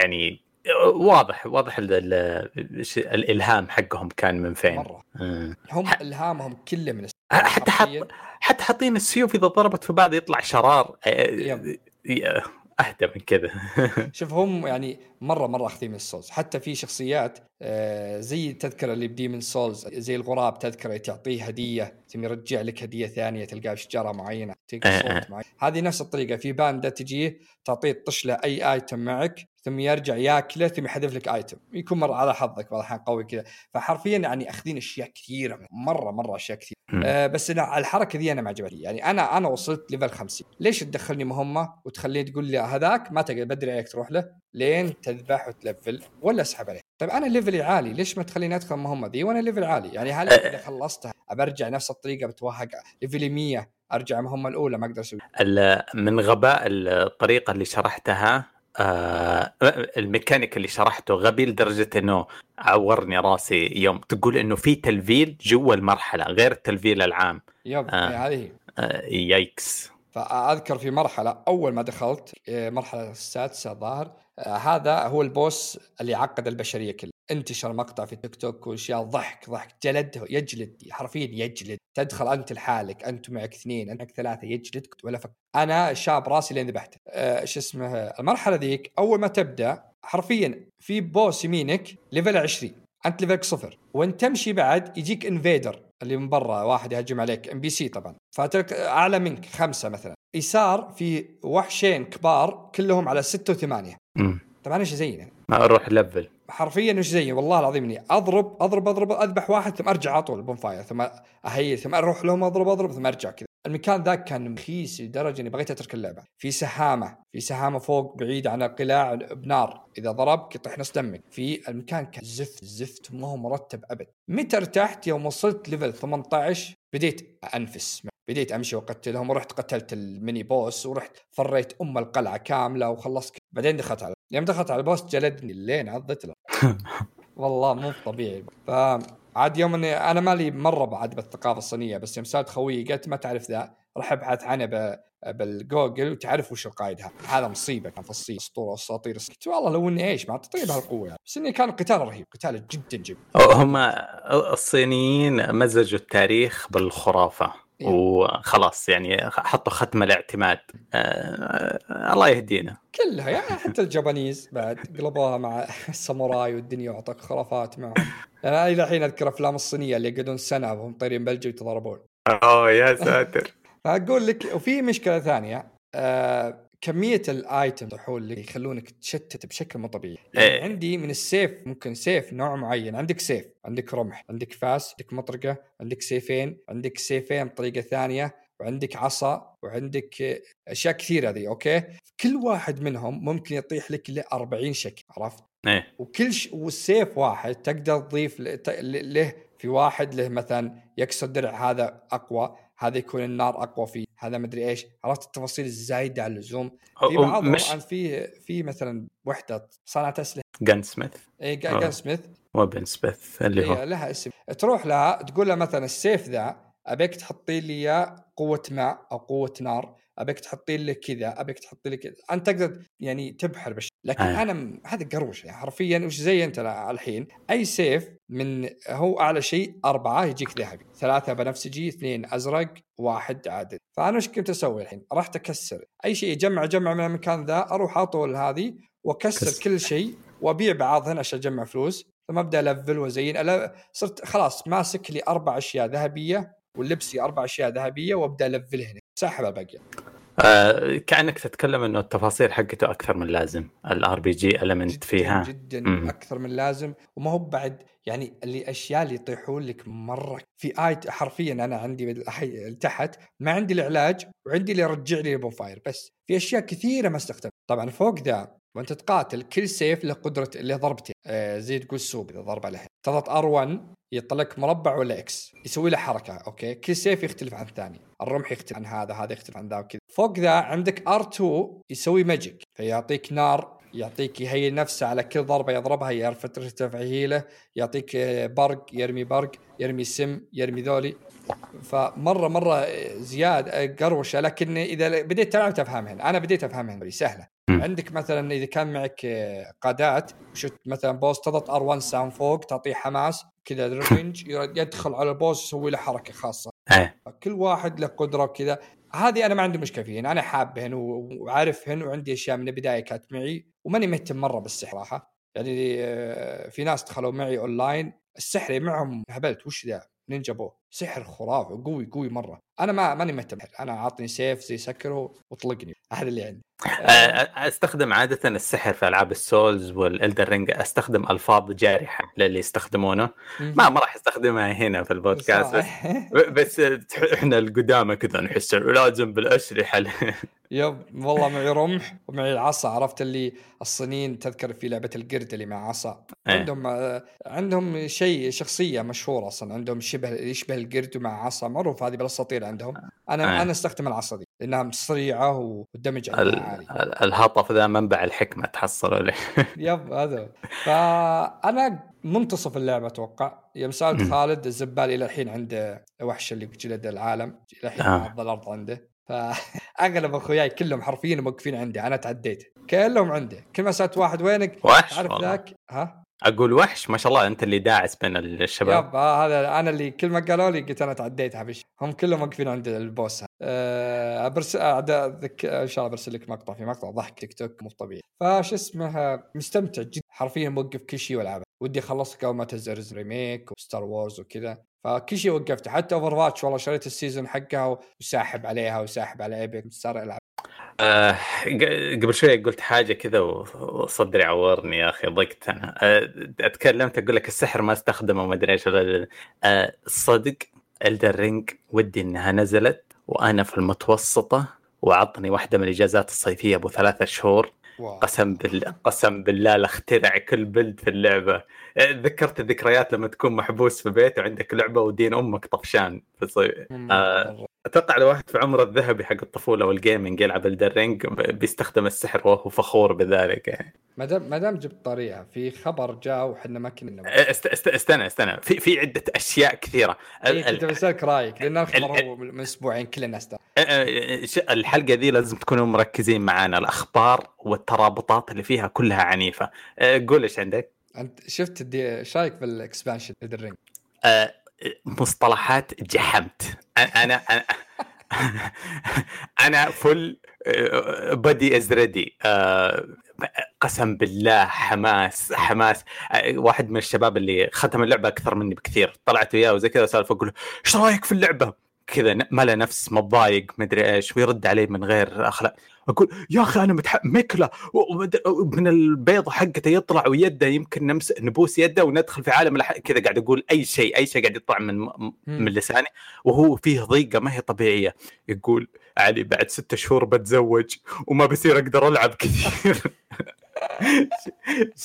يعني واضح واضح ال... ال... الإلهام حقهم كان من فين مرة مم. هم إلهامهم كله من حتى حط. حتى حاطين السيوف إذا ضربت في بعض يطلع شرار. يا- أهدى من كذا. شوف هم يعني مرة مرة أخذين من ال Souls. حتى في شخصيات آه، زي التذكره اللي ب Demon's Souls زي الغراب تذكرة تعطيه هدية ثم يرجع لك هدية ثانية تلقاها بشجره معينة تلقى آه، صوت معين. هذه نفس الطريقة. في باندا تجيه تعطيه تطش له أي item معك ثم يرجع ياكله ثم يحذف لك item يكون مرة على حظك بعض الاحيان قوي كذا. فحرفيا يعني أخذين أشياء كثيرة مرة مرة أشياء كثيرة. آه بس لا الحركة ذي أنا ما عجبتني. يعني أنا أنا وصلت level 50 ليش تدخلني مهمة وتخليني تقول لي هذاك ما تقدر بدري عليك تروح له؟ لين تذبح وتلفل ولا أسحب عليه. طيب أنا ليفلي عالي ليش ما تخليني أدخل المهمة ذي وأنا level عالي؟ يعني هل إذا خلصتها برجع نفس الطريقة بتوهق ليفلي 100 أرجع المهمة الأولى ما أقدر أسوي؟ من غباء الطريقة اللي شرحتها آه، الميكانيك اللي شرحته غبي لدرجة إنه عورني راسي يوم. تقول إنه في تلفيل جوا المرحلة غير التلفيل العام. yep آه. يعني هذه آه، yikes. فأذكر في مرحلة أول ما دخلت آه، مرحلة السادسة الظاهر آه، هذا هو ال boss اللي عقد البشرية كلها. انتشر مقطع في تيك توك واشياء ضحك ضحك جلد يجلد حرفيا يجلد. تدخل انت لحالك انت معك اثنين انت معك ثلاثة يجلدك ولا فك. أنا شاب راسي لين ذبحته. آه، شو اسمه؟ المرحلة ذيك أول ما تبدأ حرفيا في boss يمينك level 20 أنت ليفلك صفر. وانت تمشي بعد يجيك invader اللي من برا واحد يهجم عليك. NPC طبعا. فتلك أعلى منك خمسة مثلا. يسار في وحشين كبار كلهم على ستة وثمانية. مم. طبعا إيش زينا ما أروح level حرفيا إيش زي والله العظيم إني أضرب أضرب أضرب أذبح واحد ثم أرجع على طول bonfire ثم اهيل ثم أروح لهم أضرب أضرب ثم أرجع كذا. المكان ذاك كان مخيس لدرجة إني بغيت أترك اللعبة. في سهامة في سهامة فوق بعيد عن القلاع بنار. إذا ضربك يطيح نص دمك. في المكان كان زفت زفت ما هو مرتب أبد. متى ارتحت؟ يوم وصلت level 18 بديت انفس بديت أمشي وأقتلهم ورحت قتلت ال mini boss ورحت فريت أم القلعة كاملة وخلصت. بعدين دخلت على يوم دخلت على ال boss جلدني اللين عضت له. والله مو طبيعي. فعاد يوم إني أنا مالي مرة بعد بالثقافة الصينية بس يوم سألت خويي قالت ما تعرف ذا؟ راح أبحث عنه ب... بالجوجل وتعرف وش القائد هذا مصيبة كان في الصين أسطورة أساطير قلت والله لو إني إيش؟ ما تطيب هالقوة. يعني. بس إني كان قتال رهيب قتال جدا جدا. هم الصينيين مزجوا التاريخ بالخرافة. وخلاص يعني حطوا ختم الاعتماد آه الله يهدينا. كلها يعني حتى ال Japanese بعد قلبوها مع الساموراي والدنيا وعطاك خرافات معهم. يعني أنا إلى الحين أذكر أفلام الصينية اللي يقعدون سنة وهم طايرين بلجي يتضاربون أوه يا ساتر. أقول لك وفي مشكلة ثانية. آه كمية ال item حول اللي يخلونك تشتت بشكل مو طبيعي. يعني إيه. عندي من السيف ممكن سيف نوع معين. عندك سيف عندك رمح عندك فاس عندك مطرقة عندك سيفين عندك سيفين بطريقة ثانية وعندك عصا وعندك أشياء كثيرة ذي أوكي؟ كل واحد منهم ممكن يطيح لك له 40 شكل عرفت؟ إيه. وكل ش... والسيف واحد تقدر تضيف له في واحد له مثلا يكسر درع هذا أقوى هذا يكون النار أقوى فيه. هذا مدري إيش. عرفت التفاصيل الزايدة على اللزوم؟ في بعض مش... في في مثلا وحدة صنعت أسلحة. gunsmith اي gunsmith weaponsmith اللي هو لها اسم. تروح لها تقول لها مثلا السيف ذا أبيك تحطي لي قوة ماء أو قوة نار. أبيك تحطي لي كذا أبيك تحطي لي كذا انت تقدر يعني تبحر بش لكن آه. أنا م... هذا قروش يعني حرفيا وش زي أنت الحين أي سيف من هو أعلى شيء أربعة يجيك ذهبي ثلاثة بنفسجي اثنين أزرق واحد عادل فأنا وش كنت أسوي الحين؟ رحت أكسر أي شيء يجمع جمع من المكان ذا أروح أطول هذه وأكسر كس. كل شيء وأبيع بعضهن عشان أجمع فلوس ثم أبدأ ألفل وأزين صرت خلاص ماسك لي أربع أشياء ذهبية ولبسي أربع أشياء ذهبية وأبدأ الفلهن ساحب الباقي آه كأنك تتكلم إنه التفاصيل حقته أكثر من لازم. ال RPG element فيها. جدا مم. أكثر من لازم. وما هو بعد يعني اللي أشياء اللي يطيحون لك مرة. في item حرفيا أنا عندي تحت. ما عندي العلاج وعندي اللي يرجع لي ال bonfire بس. في أشياء كثيرة ما استخدم طبعا فوق ذا وأنت تقاتل كل سيف له قدرة له ضربتين. آه زي تقول سوب إذا ضرب عليه. تضغط R1 يطلع لك مربع ولا X. يسوي له حركة okay؟ كل سيف يختلف عن الثاني. الرمح يختلف عن هذا هذا يختلف عن ذا وكذا. فوق ذا عندك R2 يسوي magic فيعطيك نار يعطيك يهيئ نفسه على كل ضربة يضربها يرتفع heal ه يعطيك برق يرمي برق يرمي سم يرمي ذولي. فمرة مرة زياد قروشة. لكن إذا بديت تلعب تفهمها أنا بديت افهمها سهلة. عندك مثلا إذا كان معك قادات وشفت مثلا boss تضغط R1 ساوند فوق تعطيه حماس كذا رينج يدخل على ال boss يسوي له حركة خاصة. إيه. كل واحد له قدرة وكذا. هذه أنا ما عندي مشكلة فيهن أنا حابهن وعارفهن وعندي أشياء من البداية كانت معي وماني مهتم مرة بالسحر صراحة يعني آه، في ناس دخلوا معي اونلاين السحر معهم هبلت وش ذا؟ منين جابوه؟ سحر خرافي قوي قوي مرة. أنا ما ماني مهتم. أنا عاطني سيف زي سكره واطلقني هذا اللي عندي. أستخدم عادة السحر في ألعاب ال Souls وال Elden Ring أستخدم ألفاظ جارحه للي يستخدمونه. ما ما راح أستخدمها هنا في البودكاست بس, بس إحنا القدامى كذا نحس لازم بالاسلحه يب والله معي رمح ومعي العصا عرفت اللي الصينيين تذكر في لعبة القرد اللي مع عصا. إيه. عندهم عندهم شيء شخصية مشهورة أصلا. عندهم شبه يشبه القرد ومع عصا معروف هذه بالاساطير عندهم. أنا أنا أستخدم العصا دي لأنها سريعه والدمج عالي. الهطف ذا منبع الحكمة تحصل عليه. يب هذا. فأنا منتصف اللعبة أتوقع. يوم سألت خالد الزبال إلى الحين عنده وحش اللي بجلد العالم إلى الحين آه. الأرض عنده. فأغلب أخوياي كلهم حرفيا موقفين عندي أنا تعديت. كلهم عنده. كل ما سألت واحد وينك؟ وحش تعرف ذاك؟ ها؟ أقول وحش ما شاء الله أنت اللي داعس بين الشباب. يب آه هذا أنا اللي كل ما قالوا لي قلت أنا تعديت حبيش هم كلهم واقفين عند البوس. أه برس ذك... إن شاء الله برسل لك مقطع في مقطع. ضحك تيك توك مو طبيعي. فش اسمه مستمتع جدا. حرفيا موقف كل شيء والعبه ودي أخلص قبل ما تنزل ريميك وستار وورز وكذا. فكل شيء وقفته حتى أوفر واتش والله شريت السيزون حقها وساحب عليها وساحب على إيبك صار العب آه قبل شوي قلت حاجة كذا وصدري عورني يا أخي ضقت أنا. آه أتكلمت أقول لك السحر ما استخدمه ما أدري إيش آه الصدق Elden Ring ودي إنها نزلت وأنا في المتوسطة وعطني واحدة من الإجازات الصيفية أبو ثلاثة شهور. wow. قسم بالله قسم بالله لاخترع كل بلد في اللعبة. آه، ذكرت الذكريات لما تكون محبوس في بيت وعندك لعبة ودين أمك طفشان. في الصيف آه أتوقع لو واحد في عمره الذهبي حق الطفولة وال gaming يلعب Elden Ring بيستخدم السحر وهو فخور بذلك يعني. ما دام ما دام جبت طريقة في خبر جاء وحنا ما كنا است است استنى استنى. في في عدة أشياء كثيرة. إيه كنت بسألك رأيك لأن الخبر هو من أسبوعين كل الناس الحلقة دي لازم تكونوا مركزين معانا. الأخبار والترابطات اللي فيها كلها عنيفة. قول إيش عندك؟ أنت شفت إيش رأيك بال expansion Elden Ring أه مصطلحات جحمت. أنا أنا أنا فل بدي از ريدي قسم بالله حماس حماس. آه، واحد من الشباب اللي ختم اللعبة أكثر مني بكثير. طلعت وياه وزي كذا سالفة أقول إيش رأيك في اللعبة؟ كذا ملأ نفس متضايق مدري إيش ويرد علي من غير أخلاق. أقول يا أخي أنا متح... مكله من البيضه حقته يطلع ويده يمكن نمس نبوس يده وندخل في عالم الح... كذا قاعد أقول أي شيء أي شيء قاعد يطلع من من لساني. وهو فيه ضيقة ما هي طبيعية. يقول علي بعد ستة شهور بتزوج وما بصير أقدر ألعب كثير.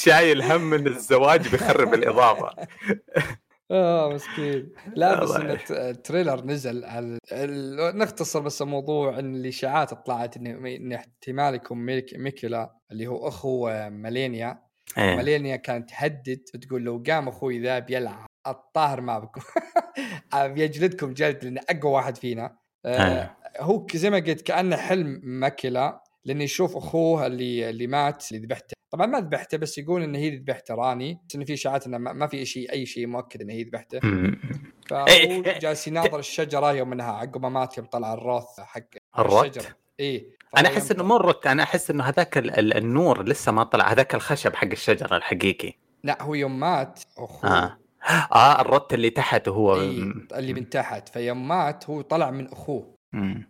شايل هم من الزواج بيخرب الإضافة. آه مسكين. لا بس إن ال trailer نزل على نختصر بس الموضوع إن الإشاعات طلعت إن احتمال يكون ميكيلا اللي هو أخو مالينيا أيه. مالينيا كانت تهدد تقول لو قام أخوي ذا بيلعب الطاهر ما بكم بيجلدكم جلد لأنه أقوى واحد فينا. آه هو زي ما قلت كأنه حلم ماكيلا لأنه يشوف أخوه اللي اللي مات اللي ذبحته. طبعا ما ذبحته بس يقول انه هي اللي ذبحته راني بس إنه في اشاعات إنه ما في شيء أي شيء مؤكد انه هي ذبحته. فهو إيه، إيه، جالس يناظر الشجرة يوم إنها عقب ما مات يوم طلع الروث حق الروث؟ اي أنا أحس إنه مو الروث أنا أحس إنه هذاك النور لسه ما طلع هذاك الخشب حق الشجرة الحقيقي. لا هو يوم مات أخوه. آه. آه ال root اللي تحت هو. إيه اللي من تحت. فيوم مات هو طلع من أخوه.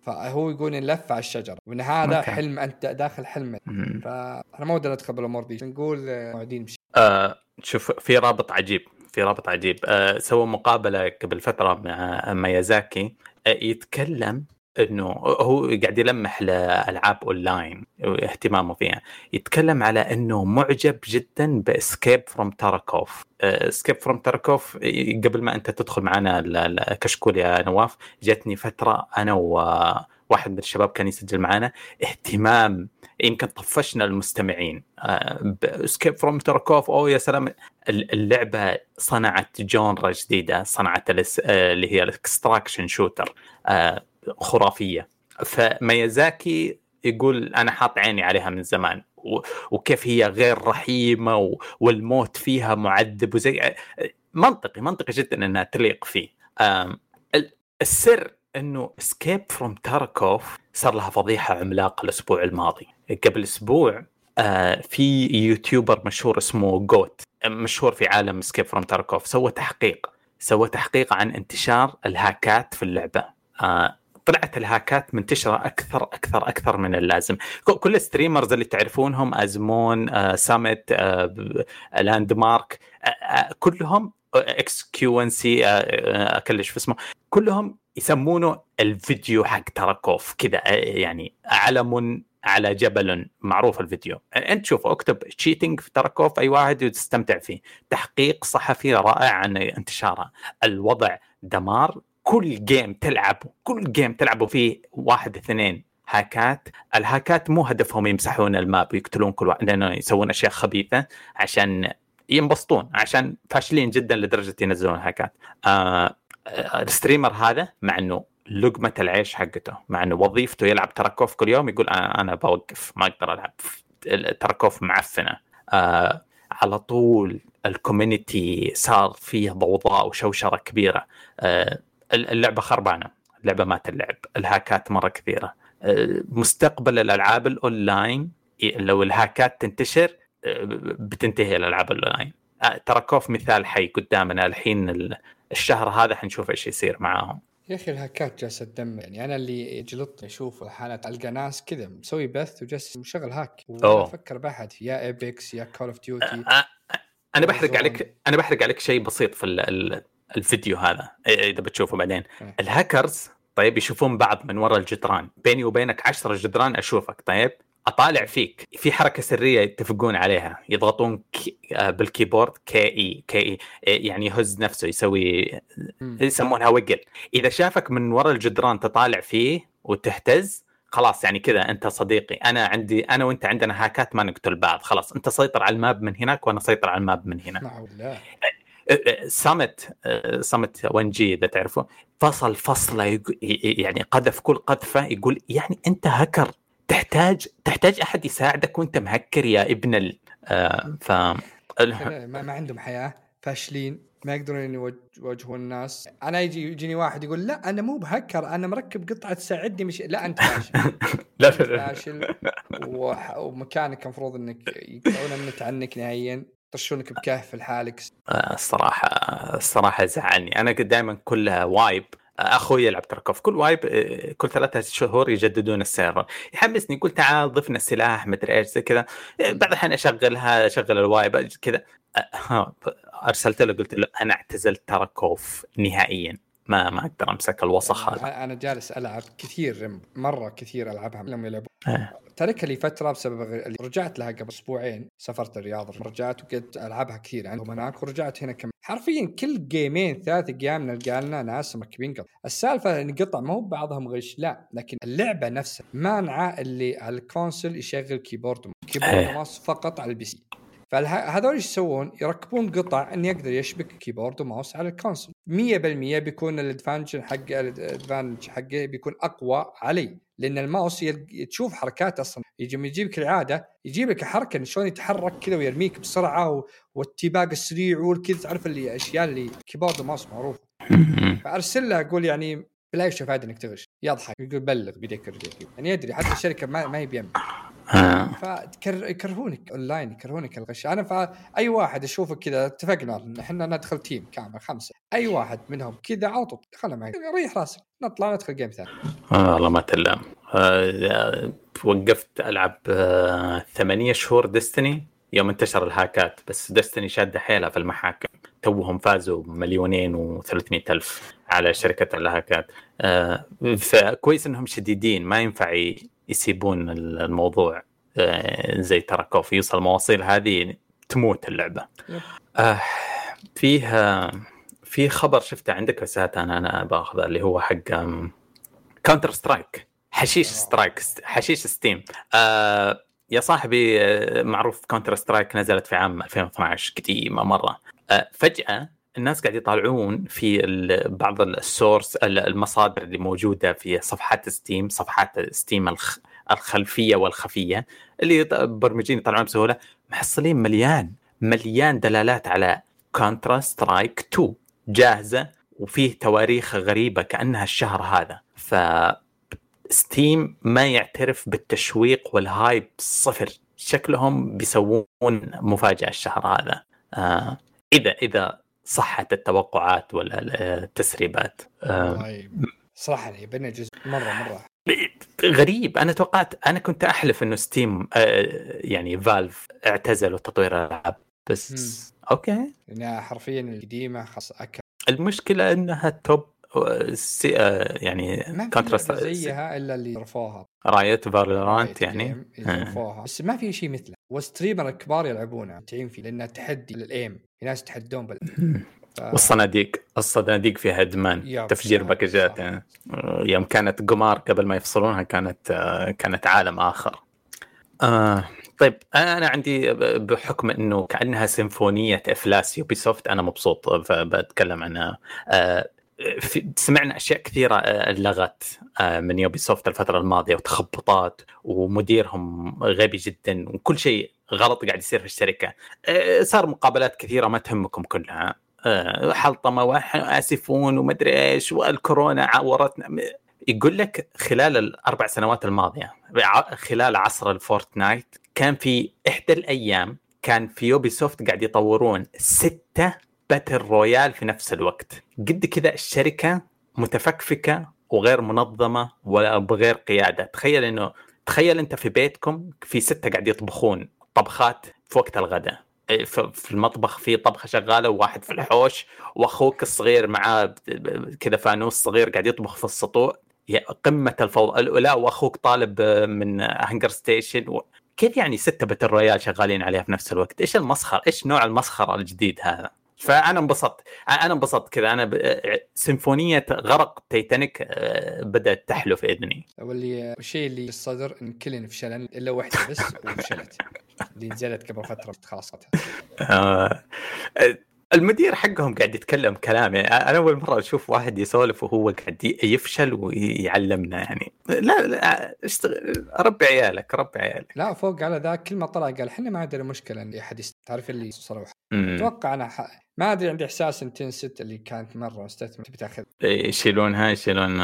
فهو يقول نلف على الشجرة. وإن هذا مكي. حلم أنت داخل حلمك فاحنا ما ودنا ندخل بالامور دي. نقول موعدين بشيء آه شوف في رابط عجيب. في رابط عجيب. آه سوى مقابلة قبل فترة مع ميازاكي. آه يتكلم إنه هو قاعد يلمح لألعاب أونلاين واهتمامه فيها. يتكلم على إنه معجب جدا ب Escape from Tarkov Escape from Tarkov قبل ما أنت تدخل معنا كشكول يا نواف جتني فترة أنا وواحد من الشباب كان يسجل معنا اهتمام يمكن طفشنا المستمعين. Escape from Tarkov أو يا سلام. اللعبة صنعت genre جديدة صنعت اللي هي ال extraction shooter خرافية. فميازاكي يقول أنا حاط عيني عليها من زمان وكيف هي غير رحيمة والموت فيها معذب وزي منطقي منطقي جدا إنها تليق فيه. السر إنه Escape from Tarkov صار لها فضيحة عملاقة الأسبوع الماضي. قبل أسبوع آه، في YouTuber مشهور اسمه Goat مشهور في عالم Escape from Tarkov سوى تحقيق سوى تحقيق عن انتشار ال hackات في اللعبة. آه، طلعت ال hackات منتشرة أكثر أكثر أكثر من اللازم. كل ال streamers اللي تعرفونهم سمون آه، سامت آه، لاند مارك آه، كلهم xQc اكتب في اسمه كلهم يسمونه الفيديو حق تراكوف كذا يعني علم على جبل معروف الفيديو. أنت شوف اكتب cheating في تراكوف أي واحد وتستمتع فيه. تحقيق صحفي رائع عن انتشارها الوضع دمار. كل game تلعبه كل game تلعبه فيه واحد اثنين hackات. ال hackات مو هدفهم يمسحون ال map ويقتلون كل واحد لأنه يسوون أشياء خبيثة عشان ينبسطون عشان فاشلين جدا لدرجة ينزلون hackات. آه ال streamer هذا مع إنه لقمة العيش حقته مع إنه وظيفته يلعب تراكوف كل يوم يقول أنا أنا بوقف ما أقدر ألعب. تراكوف معفنة. آه على طول ال community صار فيه ضوضاء وشوشرة كبيرة. آه اللعبة خربانة. اللعبة ما تلعب ال hackات مرة كثيرة. أه، مستقبل الألعاب الأونلاين لو ال hackات تنتشر أه، بتنتهي الألعاب الأونلاين. أه، تراكوف مثال حي قدامنا. الحين الشهر هذا حنشوف إيش يصير معاهم. يا أخي ال hackات جالسة تدمر. يعني أنا اللي جلطت أشوف الحالات. ألقى ناس كذا مسوي بث وجالس مشغل hack. وافكر بأحد. يا Apex يا Call of Duty أنا بحرق عليك أنا بحرق عليك شيء بسيط في الفيديو هذا إذا بتشوفه بعدين. الهاكرز طيب يشوفون بعض من وراء الجدران. بيني وبينك عشرة جدران أشوفك طيب؟ أطالع فيك. في حركة سرية يتفقون عليها. يضغطون كي آه، بال keyboard Q E Q E يعني يهز نفسه يسوي يسمونها wiggle إذا شافك من وراء الجدران تطالع فيه وتهتز خلاص يعني كذا أنت صديقي. أنا عندي أنا وأنت عندنا hackات ما نقتل بعض خلاص. أنت سيطر على ال map من هناك وأنا سيطر على ال map من هنا. نعم سمت سمت 1 جي إذا تعرفه. فصل فصلة يعني قذف كل قذفة يقول يعني أنت هكر تحتاج تحتاج أحد يساعدك وأنت مهكر يا ابن ال آه ف ما, ما عندهم حياة فاشلين ما يقدرون يواجهون الناس. أنا يجي يجيني واحد يقول لا أنا مو بهكر أنا مركب قطعة تساعدني مش لا أنت فاشل. لا فاشل ومكانك المفروض إنك يقطعون النت عنك نهائيا. يطشونك بكهف لحالك. آه، الصراحة الصراحة زعلني. أنا دائما كلها wipe. أخوي يلعب تركوف. كل wipe آه، كل ثلاثة شهور يجددون ال server. يحمسني يقول تعال ضفنا السلاح مدري إيش زي كذا. آه، بعض الأحيان أشغلها أشغل ال wipe كذا. أرسلت له قلت له أنا اعتزلت تركوف نهائيا. ما ما أقدر أمسك الوسخ هذا. أنا جالس ألعب كثير مرة كثير ألعبها لما يلعبون آه. تركها لي فترة بسبب اللي رجعت لها قبل أسبوعين سافرت الرياض رجعت وقلت ألعبها كثير عندهم هناك ورجعت هنا كم حرفيا كل gameين ثلاث أيام نلقى لنا ناس مركبين قطع السالفة ان قطع مو بعضهم غش لا لكن اللعبة نفسها مانعة اللي على ال console يشغل keyboard keyboard آه. فقط على ال PC فهذول إيش يسوون؟ يركبون قطع إنه يقدر يشبك keyboard و mouse على ال console. 100% بيكون ال advantage حق ال advantage حقه بيكون أقوى علي لأن الماوس تشوف حركات أصلا. يجي يجيب لك العادة يجيب لك حركة شلون يتحرك كذا ويرميك بسرعة والتباق السريع والكذا تعرف اللي الاشياء اللي كيبورد وماوس معروفة. فأرسل له أقول يعني بلا يشوف عاد إنك تغش. يضحك يقول بلغ بيديك رجليك يعني يدري حتى الشركة ما, ما هي بيم آه. فيكرهونك أونلاين يكرهونك الغش. أنا فاي واحد اشوفك كذا اتفقنا إحنا ندخل تيم كامل خمسة. أي واحد منهم كذا عطوا خله معي ريح راسك نطلع ندخل جيم ثاني. آه والله ما تلام. آه وقفت ألعب آه ثمانية شهور ديستني يوم انتشر الهاكات بس ديستني شادة حيلها في المحاكم. توهم فازوا مليونين و300 ألف على شركة الهاكات. آه فكويس إنهم شديدين ما ينفع يسيبون الموضوع آه، زي تركوف يوصل المواصيل هذه تموت اللعبة. آه فيه في خبر شفته عندك بس أنا أنا باخذه اللي هو حق Counter Strike حشيش Strike حشيش Steam آه يا صاحبي آه، معروف Counter Strike نزلت في عام 2012 قديمة مرة. آه فجأة الناس قاعد يطالعون في بعض ال source المصادر اللي موجودة في صفحات Steam صفحات Steam الخلفية والخفية اللي برمجين يطلعون بسهولة. محصلين مليان مليان دلالات على Counter Strike 2 جاهزة وفيه تواريخ غريبة كأنها الشهر هذا. ف Steam ما يعترف بالتشويق وال hype صفر. شكلهم بيسوون مفاجأة الشهر هذا. آه إذا إذا صحت التوقعات ولا التسريبات صراحة يبغى جزء مرة مرة. غريب. أنا توقعت أنا كنت أحلف إنه ستيم آه، يعني فالف اعتزلوا تطوير الألعاب بس مم. أوكي. لأنها حرفيا القديمه خاص أكل. المشكلة إنها توب سي آه، يعني كونترا زيها إلا اللي رفوها رايت فالورانت يعني. رفوها بس ما في شيء مثله. والستريمر الكبار يلعبونها متعين فيه لأنها تحدي للأيم. ناس يتحدون بال ف... والصناديق. الصناديق فيها إدمان. تفجير باكجات. يعني. يوم كانت قمار قبل ما يفصلونها كانت آه، كانت عالم آخر. آه طيب أنا عندي بحكم إنه كأنها سيمفونية إفلاس Ubisoft أنا مبسوط فبتكلم عنها. آه سمعنا أشياء كثيرة آه، لغت من Ubisoft الفترة الماضية وتخبطات ومديرهم غبي جدا وكل شيء غلط قاعد يصير في الشركة. آه، صار مقابلات كثيرة ما تهمكم كلها. حلطمة وآسفون ومدري إيش والكورونا عورتنا. يقول لك خلال الأربع سنوات الماضية خلال عصر ال Fortnite كان في إحدى الأيام كان في Ubisoft قاعد يطورون ستة battle royale في نفس الوقت. قد كذا الشركة متفكفكة وغير منظمة ولا بغير قيادة. تخيل إنه تخيل أنت في بيتكم في ستة قاعد يطبخون. طبخات في وقت الغداء إيه، في المطبخ في طبخة شغالة وواحد في الحوش وأخوك الصغير معاه كذا فانوس صغير قاعد يطبخ في السطوع قمة الفوضى لا وأخوك طالب من هنقرستيشن و... كيف يعني ستة battle royale شغالين عليها في نفس الوقت؟ إيش المسخرة؟ إيش نوع المسخرة الجديد هذا؟ فأنا انبسطت. أنا انبسطت كذا. أنا ب... سيمفونية غرق تيتانيك آه، بدأت تحلو في إذني. واللي الشيء اللي الصدر إن كلنا فشلنا إلا واحدة بس وفشلت. اللي نزلت قبل فترة خلاص آه... المدير حقهم قاعد يتكلم كلام يعني أنا أول مرة أشوف واحد يسولف وهو قاعد يفشل ويعلمنا يعني. لا لا اشتغل ربي عيالك ربي عيالك. لا فوق على ذاك كل ما طلع قال إحنا ما عندنا مشكلة إن أحد تعرف اللي صراحة أتوقع أنا ح... ما أدري عندي إحساس إن تنست اللي كانت مرة مستثمر تبي تأخذ يشيلونها يشيلون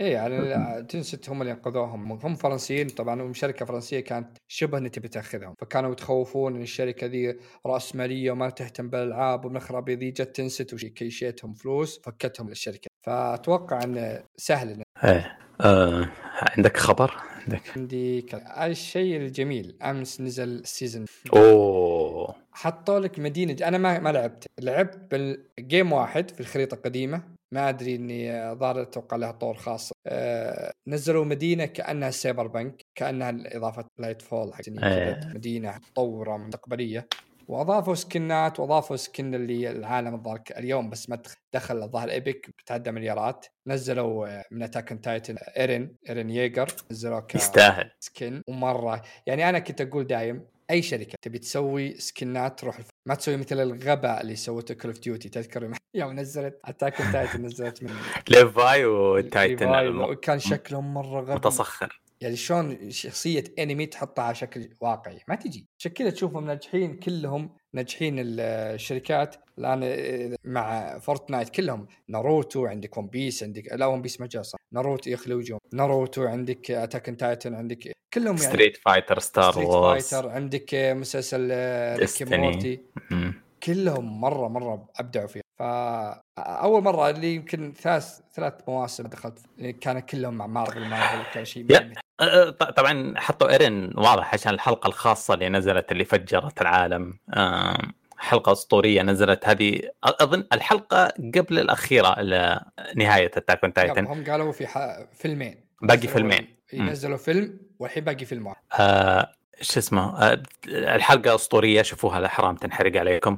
إي يعني تنست هم اللي انقذوهم هم فرنسيين طبعا هم شركة فرنسية كانت شبه إنها تبي تأخذهم فكانوا يتخوفون إن الشركة ذي رأس مالية وما تهتم بالألعاب وبنخرب ذي جت تنست وكيشيتهم فلوس فكتهم للشركة فأتوقع إنه سهل إيه آه. عندك خبر؟ عندك؟ عندي الشيء الجميل أمس نزل ال season أوه. حطوا لك مدينة أنا ما ما لعبت. لعبت بال game واحد في الخريطة القديمة. ما أدري إني ظهر أتوقع لها طور خاص. أه نزلوا مدينة كأنها Cyberpunk كأنها اضافه Lightfall حق أيه. مدينة مطوره مستقبلية. وأضافوا skin ات وأضافوا skin اللي العالم الظاهر اليوم بس ما دخل الظاهر Epic بتعدى مليارات. نزلوا من Attack on Titan Eren Eren Yeager نزلوه ك يستاهل. skin. ومرة يعني أنا كنت أقول دايم أي شركة تبي تسوي skin ات تروح الف... ما تسوي مثل الغباء اللي سوته Call of Duty تذكر يوم نزلت Attack on Titan نزلت من Levi و Titan وكان شكلهم مرة غبي. متصخر. يعني شلون شخصية أنمي تحطها على شكل واقعي؟ ما تجي. عشان كذا تشوفهم ناجحين كلهم ناجحين الشركات. الآن مع Fortnite كلهم. ناروتو عندك One Piece عندك لا One Piece ما جاء صح. ناروتو يخلو وجوه ناروتو عندك Attack on Titan عندك كلهم يعني Street Fighter Star Wars Street Fighter عندك مسلسل Rick and Morty كلهم مرة مرة أبدعوا فيها. فاول مرة اللي يمكن ثلاث ثلاث مواسم دخلت كان كلهم مع Marvel Marvel كان شيء طبعا حطوا Eren واضح عشان الحلقة الخاصة اللي نزلت اللي فجرت العالم. حلقة أسطورية نزلت هذه أظن الحلقة قبل الأخيرة لنهايه Attack on Titan هم قالوا في فيلمين. باقي فيلمين. ينزلوا فيلم والحين باقي فيلم واحد. آه شو اسمه آه، الحلقة اسطوريه شوفوها لا حرام تنحرق عليكم.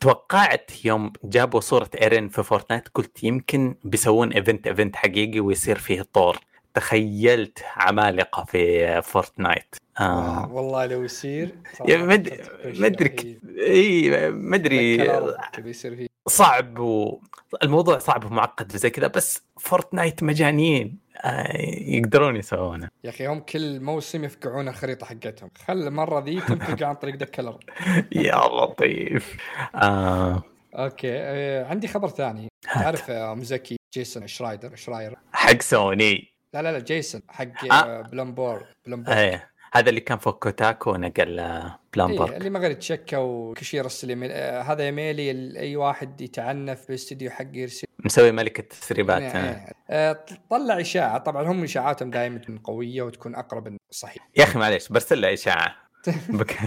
توقعت يوم جابوا صورة Eren في Fortnite قلت يمكن بيسوون event event حقيقي ويصير فيه طور. تخيلت عمالقة في Fortnite. آه. والله لو يصير ما ادري ما أدري إي ما أدري. صعب و... الموضوع صعب ومعقد زي كذا بس Fortnite مجانين. آه يقدرون يسوونه. يا أخي هم كل موسم يفقعون الخريطة حقتهم. خل المرة ذي تنفقع عن طريق ذا كلر يا لطيف. آه. أوكي. آه عندي خبر ثاني. تعرف آه مزكي جيسون شرايدر شراير؟ حق سوني. لا لا لا جيسون حق آه. بلمبور بلمبور إيه هذا اللي كان فوق كوتاكو ونقل بلامبر إيه اللي ما غير تشكى وكشي يرسل إيميل. آه هذا إيميلي أي واحد يتعنف بالاستديو حقه يرسل. مسوي ملكة التسريبات يعني آه. آه طلع إشاعة. طبعا هم إشاعاتهم دائما تكون قوية وتكون أقرب صحيح. يا أخي معليش برسل له إشاعة. بك...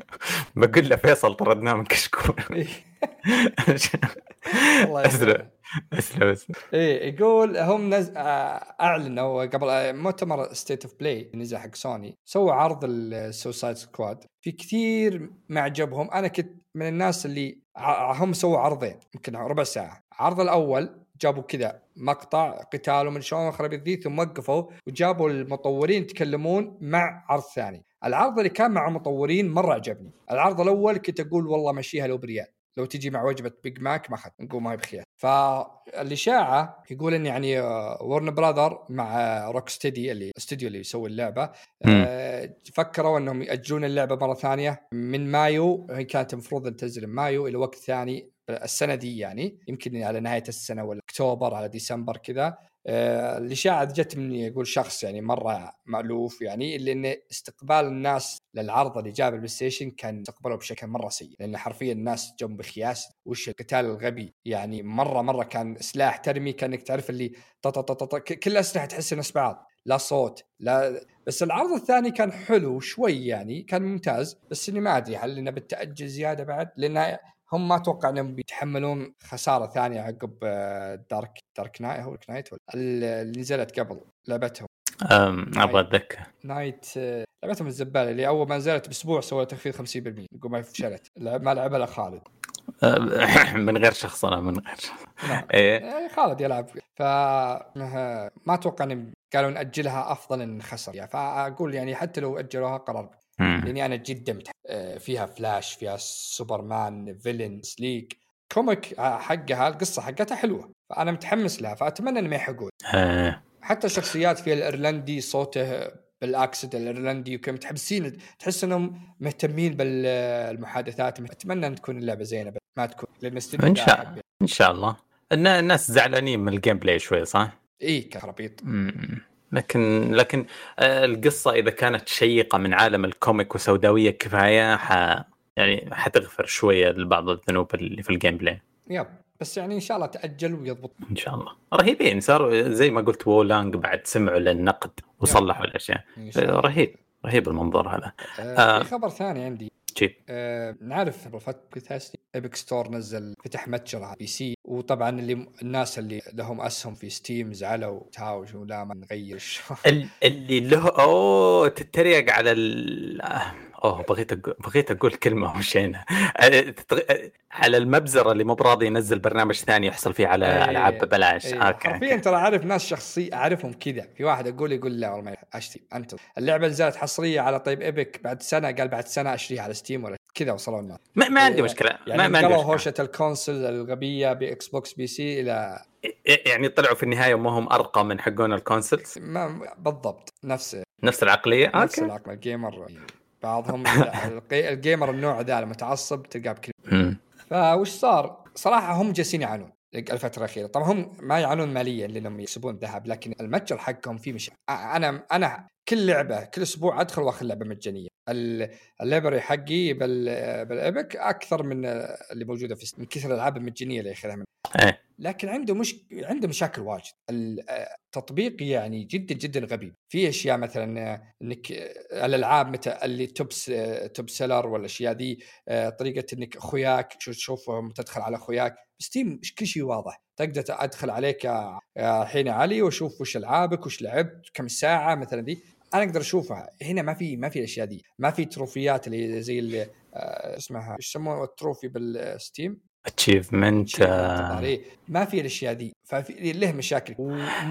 بقول له فيصل طردناه من كشكول الله أسلم. أسلم إيه يقول هم نز... آه، اعلنوا قبل آه، مؤتمر State of Play نزل حق سوني سووا عرض ال Suicide Squad في كثير ما عجبهم أنا كنت من الناس اللي هم سووا عرضين يمكن ربع ساعة. العرض الأول جابوا كذا مقطع قتال ومن شلون خرب ذي ثم وقفوا وجابوا المطورين يتكلمون مع عرض ثاني. العرض اللي كان مع المطورين مرة عجبني. العرض الأول كنت أقول والله مشيها لو بريال لو تجي مع وجبة Big Mac ما اخذت نقول ما هي بخير. فالاشاعه يقول إن يعني ورن آه، Brothers مع Rocksteady اللي الاستوديو اللي يسوي اللعبة آه فكروا إنهم يأجلون اللعبة مرة ثانية من مايو. هي كانت المفروض إن تنزل مايو إلى وقت ثاني السنة دي يعني. يمكن على نهاية السنة ولا أكتوبر على ديسمبر كذا. آه الاشاعه جت من يقول شخص يعني مرة مألوف يعني اللي انه استقبال الناس للعرض اللي جاب ال PlayStation كان استقبلوا بشكل مرة سيء. لأن حرفيا الناس جم بخياس وش القتال الغبي. يعني مرة مرة كان سلاح ترمي كأنك تعرف اللي كل اسلحه تحس نفس بعض. لا صوت لا بس العرض الثاني كان حلو شوي يعني كان ممتاز. بس إني ما أدري هل إنه بتاجل زيادة بعد؟ لأن هم ما أتوقع إنهم بيتحملون خسارة ثانية عقب دارك دارك نايت هو نايت اللي نزلت قبل لعبتهم. أبغى أتذكر. نايت لعبتهم الزبالة اللي أول ما نزلت بأسبوع سووا تخفيض 50% يقول ما فشلت. ما لعبها إلا خالد. من غير شخص أنا من غير شخص. نعم. إيه. خالد يلعب. ف ما أتوقع ان قالوا نأجلها أفضل إن خسر. يعني فأقول يعني حتى لو أجلوها قرار لأني أنا جدا آه، فيها فلاش فيها سوبرمان فيلن سليك comic آه، حقها القصة حقتها حلوة فأنا متحمس لها فأتمنى انهم ما يحقون. حتى الشخصيات فيها الإيرلندي صوته بال accent الإيرلندي وكم تحسين تحس إنهم مهتمين بالمحادثات أتمنى إن تكون اللعبة زينة ما تكون. لأن إن شاء إن شاء الله. الناس زعلانين من ال gameplay شوي صح؟ اي كربيط لكن لكن آه، القصة إذا كانت شيقة من عالم ال comic وسوداوية كفاية ح يعني حتغفر شوية لبعض الذنوب اللي في الجيم بلاي يب بس يعني إن شاء الله تأجل ويضبط. إن شاء الله. رهيبين صاروا زي ما قلت Wo Long بعد سمعوا للنقد وصلحوا الأشياء. رهيب رهيب المنظر هذا. آه, آه. في خبر ثاني عندي. جيب آه نعرف فتره Epic Store نزل فتح متجر على PC وطبعا اللي الناس اللي لهم أسهم في Steam زعلوا تهاوشوا لا ما نغير اللي له أوه تتريق على ال أوه بغيت أقول بغيت أقول كلمة وشينا على المبزرة اللي مو براضي ينزل برنامج ثاني يحصل فيه على أيه ألعاب ببلاش. أيه. okay حرفيا ترى أعرف ناس شخصي أعرفهم كذا. في واحد أقول يقول لا والله ما اشتري أنت. اللعبة نزلت حصرية على طيب Epic بعد سنة قال بعد سنة أشتريها على Steam ولا كذا وصلوا الناس ما, ما عندي مشكلة. يعني ما, عندي مشكلة. هوشة ال console الغبية Xbox PC إلى يعني طلعوا في النهاية ما هم أرقى من حقون ال consoles ما بالضبط. نفس نفس العقلية؟ نفس okay. العقليه ال gamer. بعضهم ال gamer النوع ذا المتعصب تلقاه بكل فوش صار؟ صراحة هم جالسين يعانون الفترة الأخيرة. طبعا هم ما يعانون ماليا لأنهم يكسبون ذهب لكن المتجر حقهم فيه مشاكل. أنا أنا كل لعبة كل أسبوع أدخل وأخذ لعبة مجانية. ال library حقي بال Epic أكثر من اللي موجودة في من كثر الألعاب المجانية اللي ياخذها من إيه. لكن عنده مش عنده مشاكل واجد. التطبيق يعني جدا جدا غبي. في أشياء مثلا إنك الألعاب متى اللي top top seller والاشياء ذي طريقة إنك أخوياك تشوفهم تدخل على أخوياك. Steam كل شيء واضح. تقدر أدخل عليك الحين يا علي وأشوف وش ألعابك وش لعبت كم ساعة مثلا ذي. أنا أقدر أشوفها. هنا ما في ما في الأشياء دي. ما في تروفيات اللي زي اللي آه اسمها إيش يسموها؟ ال trophy بال Steam. achievement ما في الأشياء دي. ففي له مشاكل.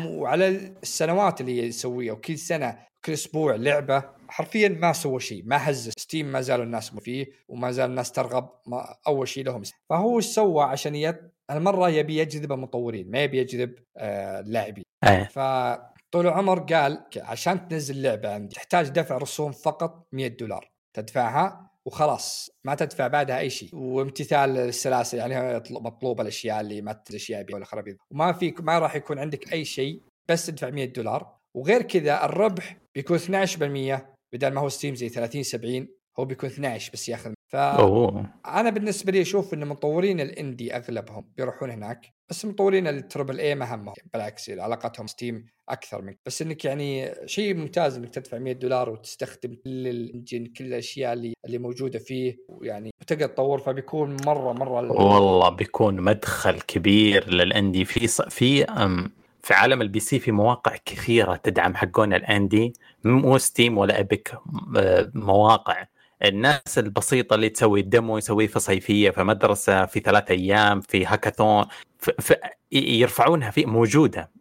وعلى السنوات اللي يسويها. وكل سنة كل أسبوع لعبة. حرفيا ما سوى شيء. ما هز. Steam ما زالوا الناس فيه. وما زال الناس ترغب. ما أول شيء لهم. فهو إيش سوى؟ عشان يت... المره يبي يجذب المطورين. ما يبي يجذب آه اللاعبين. آه. فطول العمر قال عشان تنزل لعبه عندي تحتاج دفع رسوم فقط 100 دولار. تدفعها وخلاص ما تدفع بعدها أي شيء. وامتثال السلاسل يعني مطلوب الأشياء اللي ما الاشياء ولا خرابيط. وما في ما راح يكون عندك أي شيء بس تدفع 100 دولار. وغير كذا الربح بيكون 12% بدل ما هو Steam زي 30 70 هو بيكون 12 بس ياخذ ف أنا بالنسبة لي أشوف إن مطورين ال indie أغلبهم بيروحون هناك بس مطورين ال triple A ما همهم بالعكس علاقتهم Steam أكثر منك. بس إنك يعني شيء ممتاز إنك تدفع 100 دولار وتستخدم كل ال engine كل الأشياء اللي اللي موجودة فيه ويعني وتقدر تطور فبيكون مره مرة والله بيكون مدخل كبير لل indie. في في في عالم ال PC في مواقع كثيرة تدعم حقون ال indie. مو Steam ولا Epic آه، مواقع. الناس البسيطة اللي تسوي ال demo يسويه في صيفية في مدرسة في ثلاثة أيام في هاكاثون في يرفعونها في موجودة.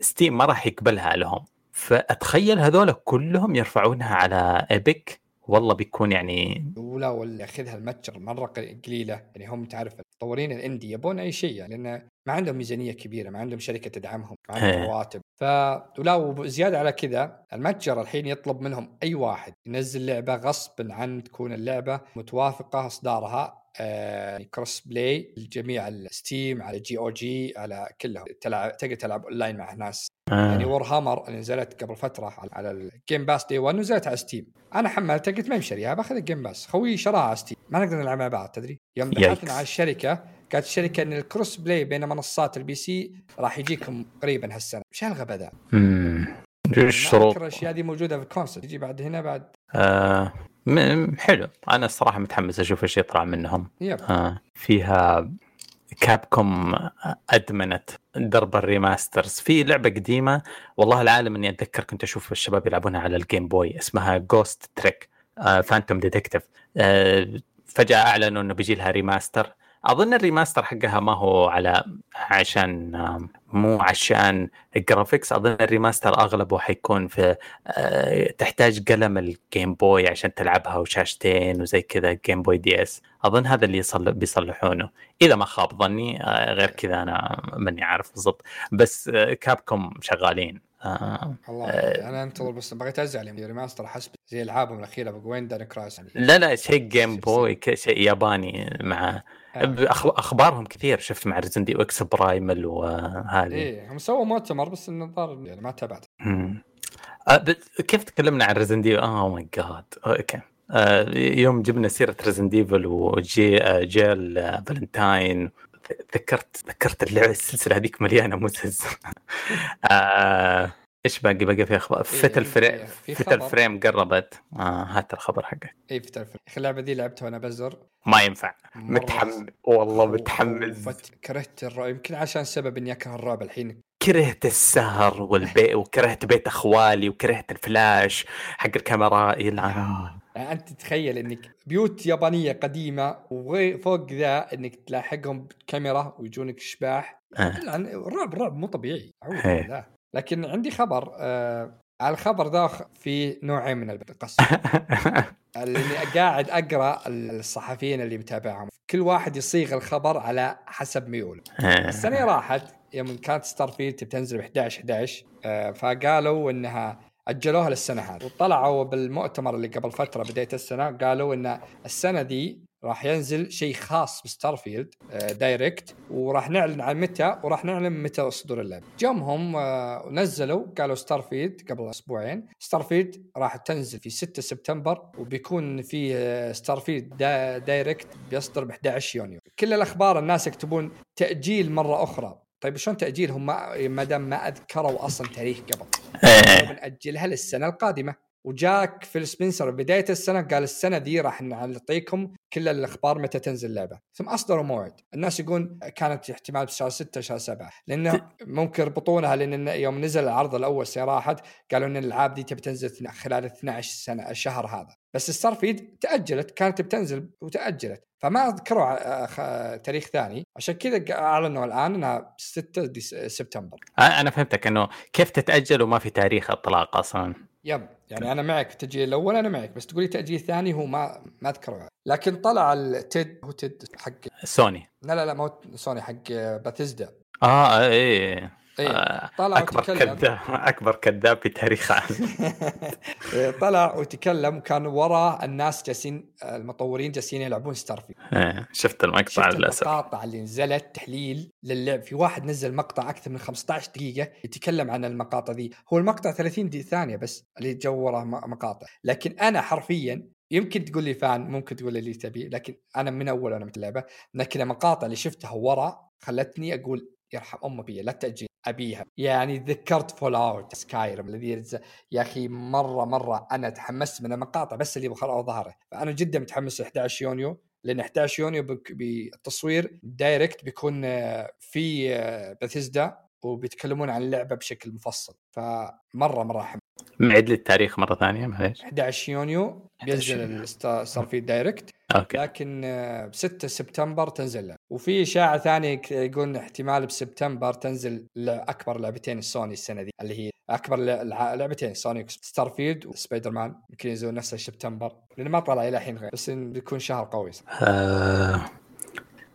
Steam ما راح يقبلها لهم. فأتخيل هذول كلهم يرفعونها على Epic والله بيكون يعني ولا ولا ياخذها المتجر مرة قليلة. يعني هم تعرف المطورين ال indie يبون أي شيء يعني لأن ما عندهم ميزانية كبيرة ما عندهم شركة تدعمهم ما عندهم إيه. رواتب. ف ولا زياده على كذا المتجر الحين يطلب منهم أي واحد ينزل لعبة غصب عن تكون اللعبة متوافقة إصدارها آه cross-play الجميع على Steam على GOG على كلهم تلعب تقدر تلعب اونلاين مع ناس آه. يعني Warhammer اللي نزلت قبل فترة على ال Game Pass day 1 نزلت على Steam أنا حملتها قلت ما مشتريها باخذ ال Game Pass خوي شراها على Steam ما نقدر نلعب مع بعض تدري؟ يوم بحثنا على الشركة قالت الشركة إن ال cross-play بين منصات ال PC راح يجيكم قريبا هالسنة. إيش هالغباء ذا؟ الشروط؟ الأشياء دي موجودة في ال console. تجي بعد هنا بعد. آه حلو. أنا الصراحة متحمس أشوف إيش يطلع منهم. yep. آه فيها Capcom أدمنت درب ال remasters. في لعبة قديمة والله العالم إني أتذكر كنت أشوف الشباب يلعبونها على ال Game Boy اسمها Ghost Trick Phantom Detective فجأة أعلنوا إنه بيجي لها remaster أظن ال remaster حقها ما هو على عشان مو عشان ال graphics. أظن ال remaster أغلبه حيكون في آه، تحتاج قلم ال Game Boy عشان تلعبها وشاشتين وزي كذا Game Boy DS أظن هذا اللي يصل بيصلحونه. إذا ما خاب ظني آه، غير كذا أنا ماني عارف بالضبط. بس Capcom آه، شغالين. آه. الله. آه. أنا أنتظر بس بغيت أزعل يعني remaster حسب زي ألعابهم الأخيرة بوين دان كراس؟ يعني. لا لا شيء جيم بوي شيء ياباني مع أخبارهم كثير. شفت مع ريزن دي إكس برايمل وهذه. إيه هم سووا مؤتمر بس النظار يعني ما تابعت. كيف تكلمنا عن ريزن دي اوه ماي جاد أوكي. آه يوم جبنا سيرة ريزن ديفل وجي آه جيل آه فالنتاين ذكرت ذكرت اللعبة السلسلة هذيك مليانة مزز آه إيش باقي؟ باقي في أخبار إيه فتل فريم Fatal Frame قربت. آه هات الخبر حقك. اي Fatal Frame. اللعبة دي لعبتها وأنا بزر. ما ينفع. متحمس. والله متحمس. كرهت الرعب. يمكن عشان سبب إني أكره الرعب الحين. كرهت السهر والبيت وكرهت بيت أخوالي وكرهت الفلاش حق الكاميرا. يلعن يعني أنت تتخيل إنك بيوت يابانية قديمة وفوق ذا إنك تلاحقهم بكاميرا ويجونك اشباح آه. الرعب الرعب مو طبيعي. أعوذ لكن عندي خبر آه على الخبر ذا في نوعين من القصة. اللي قاعد أقرأ الصحفيين اللي متابعهم. كل واحد يصيغ الخبر على حسب ميوله. السنة راحت يوم كانت Starfield تنزل ب 11 11 آه فقالوا إنها أجلوها للسنة هذه. وطلعوا بالمؤتمر اللي قبل فترة بداية السنة قالوا إن السنة دي راح ينزل شيء خاص ب Starfield آه، direct وراح نعلن عن متى وراح نعلن متى صدور اللعبة. جمهم آه، ونزلوا قالوا Starfield قبل أسبوعين. Starfield راح تنزل في 6 سبتمبر وبيكون في Starfield direct بيصدر ب 11 يونيو. كل الأخبار الناس يكتبون تأجيل مرة أخرى. طيب شلون تاجيل هم ما دام ما أذكروا أصلا تاريخ قبل. بنأجلها للسنة القادمة. وجاك فيل سبنسر بداية السنة قال السنة دي راح نعطيكم كل الأخبار متى تنزل اللعبة. ثم أصدروا موعد. الناس يقول كانت احتمال بشهر 6 شهر 7 لأنه ممكن يربطونها لأن يوم نزل العرض الأول سنه راحت قالوا إن الألعاب دي تبي تنزل خلال 12 سنة الشهر هذا. بس Starfield تأجلت كانت بتنزل وتأجلت. فما ذكروا تاريخ ثاني. عشان كذا أعلنوا الآن إنها 6 سبتمبر. أنا فهمتك إنه كيف تتأجل وما في تاريخ إطلاق أصلا. Yep. يعني أنا معك التأجيل الأول أنا معك بس تقولي تأجيل ثاني هو ما ما أذكره. لكن طلع التيد هو تيد حق سوني. لا لا لا مو سوني حق باتيزدا. آه إيه. آه، طلع أكبر كذاب أكبر كذاب في تاريخ إيه، طلع وتكلم وكان ورا الناس جالسين المطورين جالسين يلعبون Starfield إيه شفت المقطع للأسف. المقاطع اللي نزلت تحليل للعب. في واحد نزل مقطع أكثر من 15 دقيقة يتكلم عن المقاطع ذي. هو المقطع 30 ثانية بس اللي جو وراه مقاطع. لكن أنا حرفيا يمكن تقول لي فان ممكن تقول لي اللي تبي لكن أنا من أول أنا اللعبه لكن المقاطع اللي شفتها ورا خلتني أقول يرحم ام بي لا تأجيل. أبيها. يعني تذكرت فول آوت سكايرم الذي يا أخي مرة مرة أنا تحمست من المقاطع بس اللي بخرج ظهره. فأنا جدا متحمس 11 يونيو لأن 11 يونيو بالتصوير دايركت بيكون في بثيزدا آه، وبيتكلمون عن اللعبة بشكل مفصل. فمرة مرة حمس معد لي التاريخ مرة ثانية معليش. 11 يونيو بينزل صار في direct. Okay. لكن ب 6 سبتمبر تنزل وفي إشاعة ثانية يقول احتمال بسبتمبر تنزل اكبر لعبتين السوني السنة دي اللي هي أكبر لعبتين سوني Starfield و Spider-Man يمكن ينزلون نفس سبتمبر. لأن ما طلع إلى الحين بس بيكون شهر قوي آه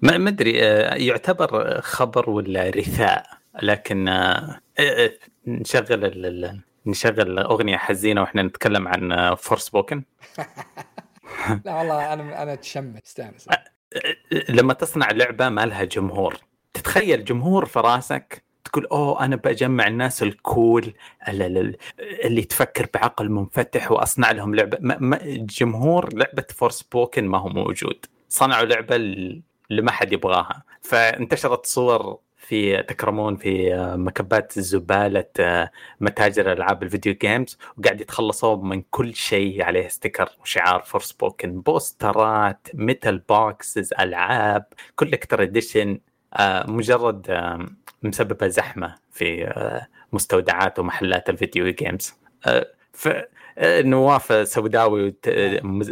ما أدري آه يعتبر خبر ولا رثاء؟ لكن آه, آه،, آه، نشغل نشغل أغنية حزينة وإحنا نتكلم عن Forspoken لا والله أنا أنا أتشمت. استأنس. لما تصنع لعبة ما لها جمهور. تتخيل جمهور في راسك تقول أوه أنا بجمع الناس ال cool اللي تفكر بعقل منفتح وأصنع لهم لعبة. ما جمهور لعبة Forspoken ما هو موجود. صنعوا لعبة اللي ما حد يبغاها. فانتشرت صور في تكرمون في آه، مكبات زباله آه، متاجر ألعاب ال video games وقاعد يتخلصوا من كل شيء عليه sticker وشعار Forspoken بوسترات metal boxes ألعاب collector edition مجرد مسببة زحمة في مستودعات ومحلات ال video games. ف نواف سوداوي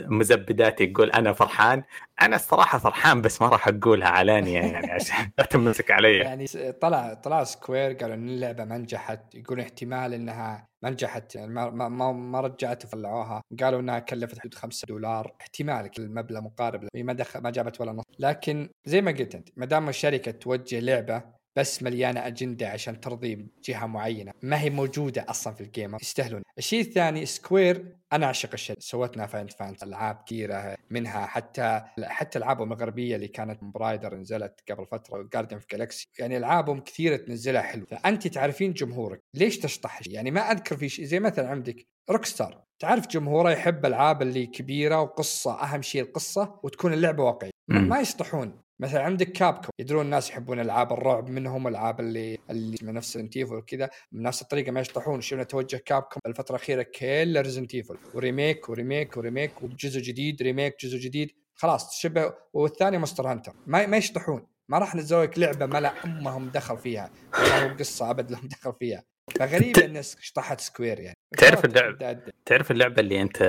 مزبدات يقول أنا فرحان. أنا الصراحة فرحان بس ما راح أقولها علانية يعني عشان لا تمسك علي. يعني طلع طلع سكوير قالوا إن اللعبة ما نجحت. يقول احتمال إنها ما نجحت يعني ما ما, ما رجعت وفلعوها. قالوا إنها كلفت حدود 5 دولار. احتمال المبلغ مقارب ما دخل ما جابت ولا نص. لكن زي ما قلت أنت ما دام الشركة توجه لعبة بس مليانة أجندة عشان ترضي جهة معينة. ما هي موجودة أصلا في الجيم. يستاهلون. الشيء الثاني سكوير. أنا أعشق الشيء. سوتنا فاينت فانت ألعاب كثيرة منها. حتى حتى العابهم الغربيه اللي كانت برايدر نزلت قبل فترة. جاردن في جالكسي يعني ألعابهم كثيرة تنزلها حلو. فأنت تعرفين جمهورك. ليش تشطح يعني ما أذكر في شيء. زي مثلا عندك Rockstar تعرف جمهوره يحب العاب اللي كبيرة وقصة. أهم شيء القصة وتكون اللعبة واقعية. ما يشطحون. مثلا عندك Capcom يدرون الناس يحبون ألعاب الرعب منهم العاب اللي اللي من نفس Evil وكذا بنفس الطريقة ما يشطحون. شفنا توجه Capcom الفترة الأخيرة كل Resident و remake و remake و remake وجزء جديد remake جزء جديد. خلاص تشبه والثاني Monster Hunter. ما ما يشطحون. ما راح نزل لك لعبة ما لهم دخل فيها. ولا قصة أبد لهم دخل فيها. فغريب إن شطحت سكوير يعني. تعرف اللعبه تعرف اللعبة اللي أنت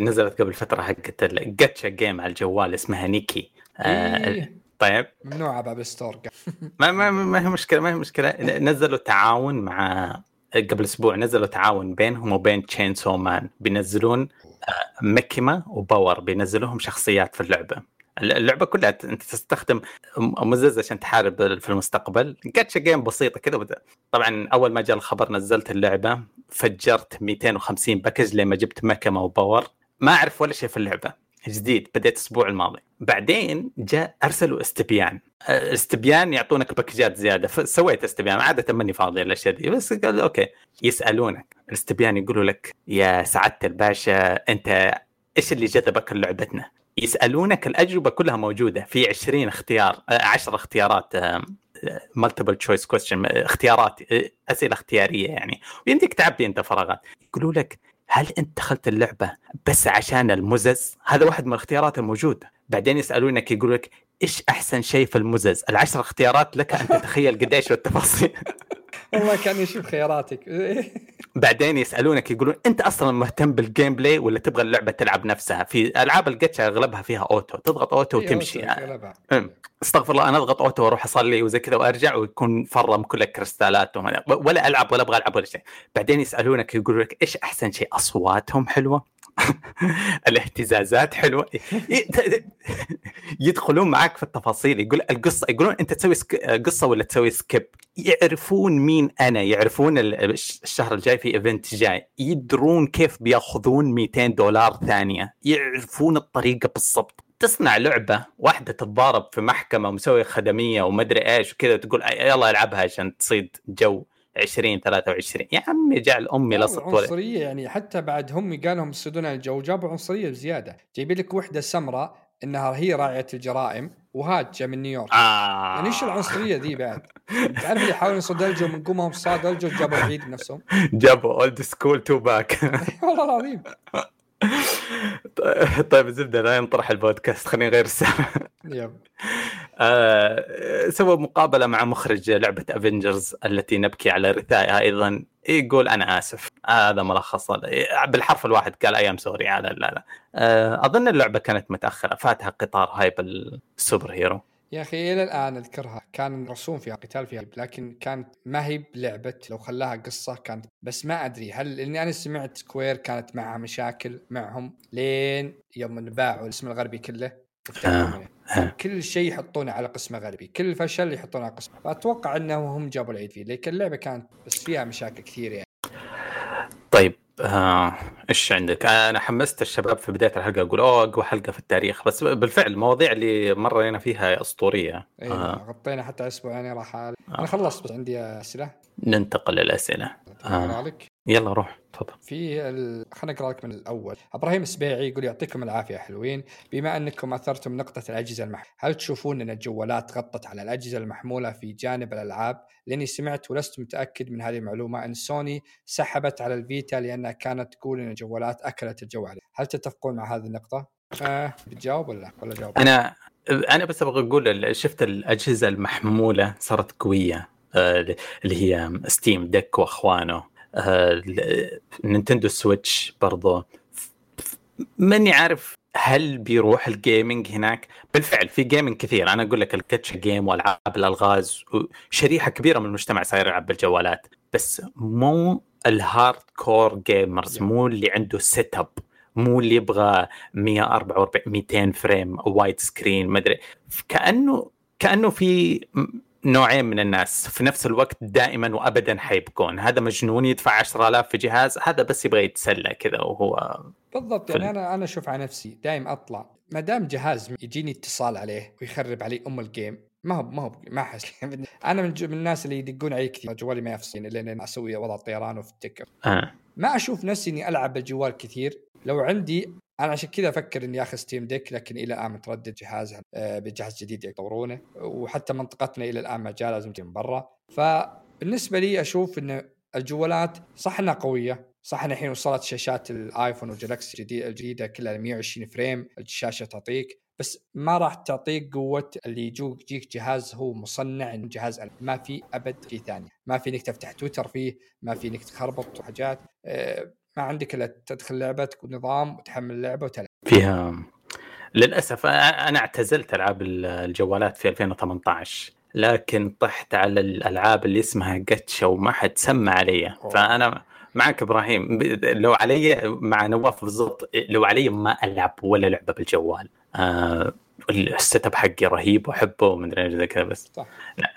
نزلت قبل فترة حقت الجاتشا جيم على الجوال اسمها نيكي إيه. طيب. ممنوعه ب App Store. ما ما ما هي مشكله ما هي مشكلة. نزلوا تعاون مع قبل أسبوع نزلوا تعاون بينهم وبين Chainsaw Man بينزلون آه، مكيما وباور. بينزلوهم شخصيات في اللعبة. اللعبة كلها أنت تستخدم مزز عشان تحارب في المستقبل. جاتشا جيم بسيطة كذا. طبعا أول ما جاء الخبر نزلت اللعبة فجرت 250 package لما جبت مكيما وباور. ما أعرف ولا شيء في اللعبة. جديد بديت الأسبوع الماضي. بعدين جاء أرسلوا استبيان. استبيان يعطونك باكجات زيادة. فسويت استبيان. عادة ماني فاضي الأشياء دي. بس قال okay. يسألونك. الاستبيان يقولوا لك يا سعادة الباشا أنت إيش اللي جذبك لعبتنا؟ يسألونك الأجوبة كلها موجودة. في 20 اختيار 10 اختيارات multiple choice question اختيارات أسئلة اختيارية يعني. ويمديك تعبي أنت فراغات. يقولوا لك هل أنت دخلت اللعبة بس عشان المزز؟ هذا واحد من الاختيارات الموجوده بعدين يسألونك يقول لك إيش أحسن شيء في المزز؟ العشر اختيارات لك أن تتخيل قديش التفاصيل والله كان يشوف خياراتك. بعدين يسألونك يقولون أنت أصلا مهتم بال gameplay ولا تبغى اللعبة تلعب نفسها؟ في ألعاب الجتشا أغلبها فيها auto تضغط auto وتمشي. استغفر الله أنا أضغط auto وأروح أصلي وزي كذا وأرجع ويكون فرم كل الكريستالات ولا ألعب ولا أبغى ألعب ولا شيء. بعدين يسألونك يقولوا لك إيش أحسن شيء؟ أصواتهم حلوة؟ الاهتزازات حلوة. يدخلون معك في التفاصيل يقول القصة يقولون أنت تسوي قصة ولا تسوي سكيب؟ يعرفون مين أنا يعرفون الشهر الجاي في إيفنت جاي. يدرون كيف بياخذون 200 دولار ثانية. يعرفون الطريقة بالضبط. تصنع لعبة واحدة تتضارب في محكمة ومسوي خدمية ومدري إيش وكذا تقول يلا ألعبها عشان تصيد جو. 20 23 يا عمي جعل أمي لصق عنصرية يعني حتى بعد هم قالوا يصيدون الجو جابوا عنصرية بزيادة. جايبين لك وحدة سمراء إنها هي راعيه الجرائم وهاجة من نيويورك. آه. يعني إيش العنصرية ذي بعد؟ تعرف اللي يحاولون يصدوا الجو من قومهم صاد الجو جابوا العيد بنفسهم؟ جابوا old school Tupac والله العظيم. طيب الزبدة لا ينطرح البودكاست خلينا نغير السالفة. yep. آه سوى مقابلة مع مخرج لعبة Avengers التي نبكي على رثائها أيضا. يقول أنا آسف. هذا ملخص. بالحرف الواحد قال I'm sorry على لا لا. آه أظن اللعبة كانت متأخرة فاتها قطار hype ال superhero. يا أخي إلى الآن أذكرها. كان رسوم فيها قتال فيها لكن كانت ما هي بلعبة. لو خلاها قصة كانت بس ما أدري هل لأني أنا سمعت سكوير كانت معها مشاكل معهم لين يوم باعوا الاسم الغربي كله. آه. آه. كل شيء يحطونه على قسم غربي. كل فشل يحطونه على قسم. فأتوقع إنهم هم جابوا العيد فيه لكن اللعبة كانت بس فيها مشاكل كثير يعني. طيب. آه، إيش عندك؟ أنا حمست الشباب في بداية الحلقة أقول أوه أقوى حلقة في التاريخ بس بالفعل المواضيع اللي مرينا فيها أسطورية. اي آه. غطينا حتى أسبوع يعني راح أنا خلصت بس عندي أسئلة. ننتقل للأسئلة. آه. يلا روح. تفضل. في ال... خلينا نقرا لك من الأول. إبراهيم السبيعي يقول يعطيكم العافية حلوين. بما أنكم أثرتم نقطة الأجهزة المحموله هل تشوفون ان الجوالات غطت على الأجهزة المحمولة في جانب الألعاب؟ لأني سمعت ولست متأكد من هذه المعلومة إن سوني سحبت على الفيتا لأنها كانت تقول إن الجوالات أكلت الجو عليه هل تتفقون مع هذه النقطة؟ آه بتجاوب ولا ولا جاوب أنا أنا بس أبغى أقول شفت الأجهزة المحمولة صارت قوية آه، اللي هي Steam Deck وأخوانه. Nintendo Switch برضو. ماني عارف هل بيروح ال gaming هناك؟ بالفعل في gaming كثير. أنا أقول لك ال gacha game وألعاب الألغاز شريحة كبيرة من المجتمع صاير يلعب بالجوالات. بس مو ال hardcore gamers مو اللي عنده setup مو اللي يبغى 144 200 frame wide screen ما أدري. كانه كأنه في نوعين من الناس. في نفس الوقت دائما وابدا حيبكون. هذا مجنون يدفع 10000 في جهاز هذا بس يبغى يتسلى كذا وهو بالضبط يعني أنا أنا أشوف على نفسي دائما أطلع. ما دام جهاز يجيني اتصال عليه ويخرب علي أم ال game ما هو ما هو ما أحس. أنا من, من الناس اللي يدقون علي كثير. جوالي ما يفصلني لين أسوي وضع الطيران وفي التكر آه. ما أشوف نفسي إني ألعب بالجوال كثير. لو عندي أنا عشان كذا أفكر إني آخذ Steam Deck لكن إلى الآن متردد جهازها آه، بجهاز جديد يطورونه وحتى منطقتنا إلى الآن ما جاء لازم من برا. فبالنسبة لي أشوف إن الجوالات صح انها قوية. صح ان الحين وصلت شاشات الآيفون والجلاكسي الجديدة كلها 120 فريم الشاشة تعطيك. بس ما راح تعطيك قوة اللي يجوك يجيك جهاز هو مصنع جهاز ما في أبد شيء ثاني. ما في إنك تفتح تويتر فيه ما في إنك تخربط وحاجات آه، ما عندك إلا تدخل لعبتك ونظام وتحمل اللعبة وتلعب. فيها للأسف أنا اعتزلت ألعاب الجوالات في 2018 لكن طحت على الألعاب اللي اسمها جاتشا وما حد سمى علي فأنا معك إبراهيم لو علي مع نواف بالضبط لو علي ما ألعب ولا لعبة بالجوال. آه ال setup حقي رهيب وأحبه ومدري زي كذا بس صح.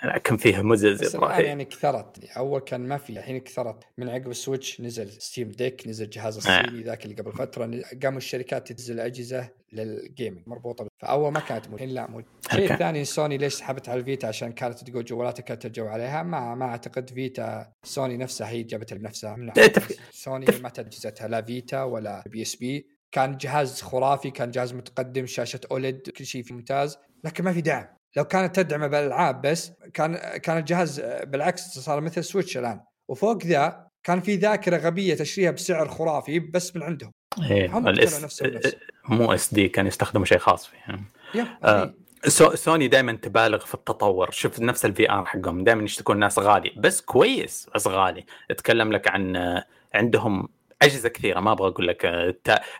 لكن فيه مزز الآن يعني كثرت. أول كان ما في الحين كثرت. من عقب ال Switch نزل Steam Deck نزل جهاز آه. الصيني ذاك اللي قبل فترة قاموا الشركات تنزل أجهزة لل gaming مربوطة فأول ما كانت موجوده الحين لا موجوده الشيء الثاني سوني ليش سحبت على الفيتا؟ عشان كانت تقول جوالاتها كانت ترجو عليها. ما ما أعتقد فيتا سوني نفسها هي جابتها بنفسها. سوني ما تجهزتها لا فيتا ولا بي إس بي. كان جهاز خرافي كان جهاز متقدم شاشة OLED كل شيء فيه ممتاز لكن ما في دعم. لو كانت تدعمه بالألعاب بس كان كان الجهاز بالعكس صار مثل Switch الآن. وفوق ذا كان في ذاكرة غبية تشتريها بسعر خرافي بس من عندهم. إيه هم ال S مو SD كان يستخدموا شيء خاص فيه. آه. سوني دائما تبالغ في التطور. شوف نفس ال VR حقهم دائما يشتكون الناس غالي بس كويس بس غالي. اتكلم لك عن آه، عندهم أجهزة كثيرة ما أبغى أقول لك آه،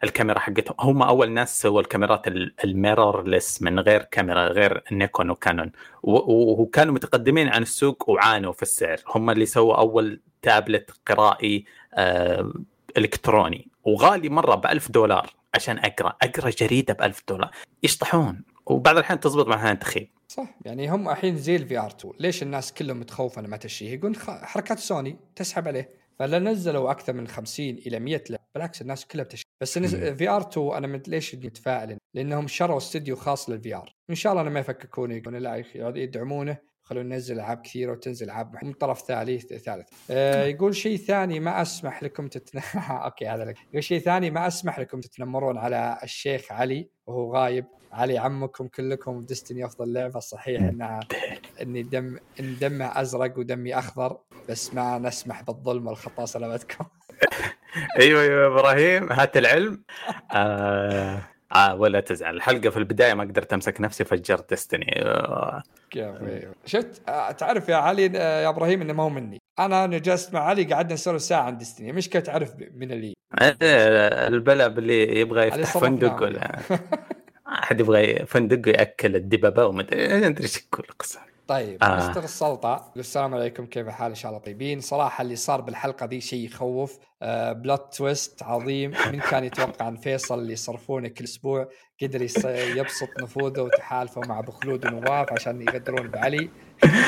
الكاميرا حقتهم. هم أول ناس سووا الكاميرات ال mirrorless من غير كاميرا غير نيكون وكانون. وكانوا متقدمين عن السوق وعانوا في السعر. هم اللي سووا أول تابلت قرائي آه، إلكتروني. وغالي مرة ب 1000 دولار عشان أقرأ. أقرأ جريدة ب 1000 دولار. يشطحون. وبعض الاحيان تزبط مع احيان تخيب. صح. يعني هم الحين زي ال VR 2 ليش الناس كلهم متخوفه ما تشيه يقول حركات سوني تسحب عليه. فلا نزلوا أكثر من 50 إلى 100 لعبة. بالعكس الناس كلها بتشتري. بس VR 2 أنا من ليش متفائل؟ لأنهم شروا استوديو خاص لل VR. إن شاء الله أنا ما يفككون يقولون لا يدعمونه. خلونا ننزل ألعاب كثيرة وتنزل ألعاب من طرف ثالث ثالث. آه يقول شيء ثاني ما أسمح لكم تتن... أوكي هذا لك. يقول شيء ثاني ما أسمح لكم تتنمرون على الشيخ علي وهو غايب. علي عمكم كلكم ديستني أفضل لعبة. صحيح انها إني دم إن دمه أزرق ودمي أخضر بس ما نسمح بالظلم والخطأ سلامتكم. أيوه أيوه إبراهيم. هات العلم. آه آه ولا تزعل. الحلقة في البداية ما قدرت أمسك نفسي فجرت Destiny. آه. شفت آه تعرف يا علي آه يا إبراهيم إنه ما هو مني. أنا جلست مع علي قعدنا نسولف ساعة عن Destiny. مشكله تعرف من اللي. البلع اللي يبغى يفتح فندق ولا أحد يبغى فندق يأكل الدببة وما أدري إيش كل القصة. طيب آه. مستر سلطع السلام عليكم كيف الحال؟ إن شاء الله طيبين. صراحة اللي صار بالحلقة دي شيء يخوف. آه plot twist عظيم. من كان يتوقع إن فيصل اللي يصرفونه كل أسبوع قدر يبسط نفوذه وتحالفه مع أبو خلود ونواف عشان يقدرون بعلي.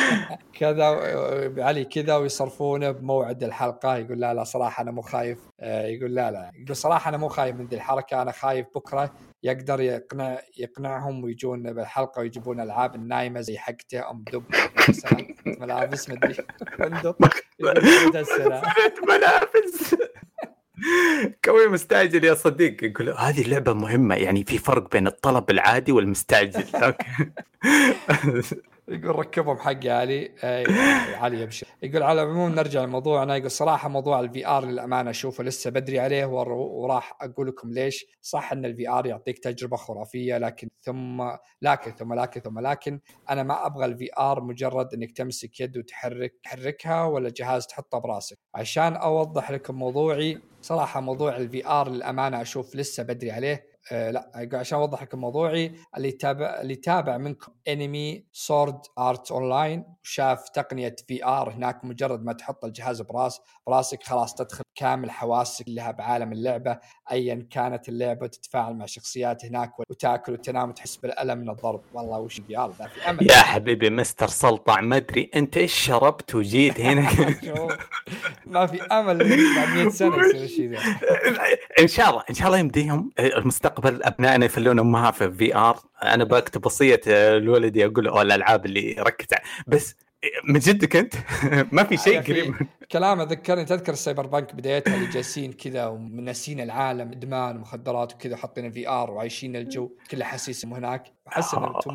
كذا بعلي كذا ويصرفونه بموعد الحلقة. يقول لا لا صراحة أنا مو خايف. آه يقول لا لا. يقول صراحة أنا مو خايف من ذي الحركة. أنا خايف بكرة يقدر يقنع يقنعهم ويجون بالحلقة ويجيبون ألعاب النايمة زي حقته أم دب ملابس مدري فندق ملابس. كوي مستعجل يا صديق. يقول هذه اللعبة مهمة. يعني في فرق بين الطلب العادي والمستعجل. يقول ركبهم حق علي. علي يبشر يقول على العموم نرجع لموضوعنا. يقول صراحة موضوع ال VR للأمانة اشوفه لسه بدري عليه وراح أقول لكم ليش. صح إن ال VR يعطيك تجربة خرافية لكن ثم لكن ثم لكن ثم لكن أنا ما أبغى ال VR مجرد إنك تمسك يد وتحرك تحركها ولا جهاز تحطه براسك. عشان أوضح لكم موضوعي صراحة موضوع ال VR للأمانة أشوف لسه بدري عليه. آه لا عشان اوضح لكم موضوعي اللي تابع اللي تابع منكم انمي Sword Art Online وشاف تقنية VR هناك مجرد ما تحط الجهاز براس براسك خلاص تدخل كامل حواسك لها بعالم اللعبة ايا كانت اللعبة تتفاعل مع شخصيات هناك وتأكل وتنام وتحس بالألم من الضرب. والله وش VR ذا في أمل. يا حبيبي مستر سلطع ما أدري أنت إيش شربت وجيت هنا؟ ما في أمل بعد 100 سنة يصير الشيء ذا إن شاء الله إن شاء الله يمديهم المستقبل أبنائنا يفلون أمها في VR أنا بكتب وصية لولدي أقول له الألعاب اللي ركز بس من جدك أنت؟ ما في شيء قريب كلامه ذكرني تذكر ال Cyberpunk بدايتها اللي جالسين كذا ومنسين العالم إدمان ومخدرات وكذا حاطين VR وعايشين الجو كله حسيس هناك. أحس إنه أنتم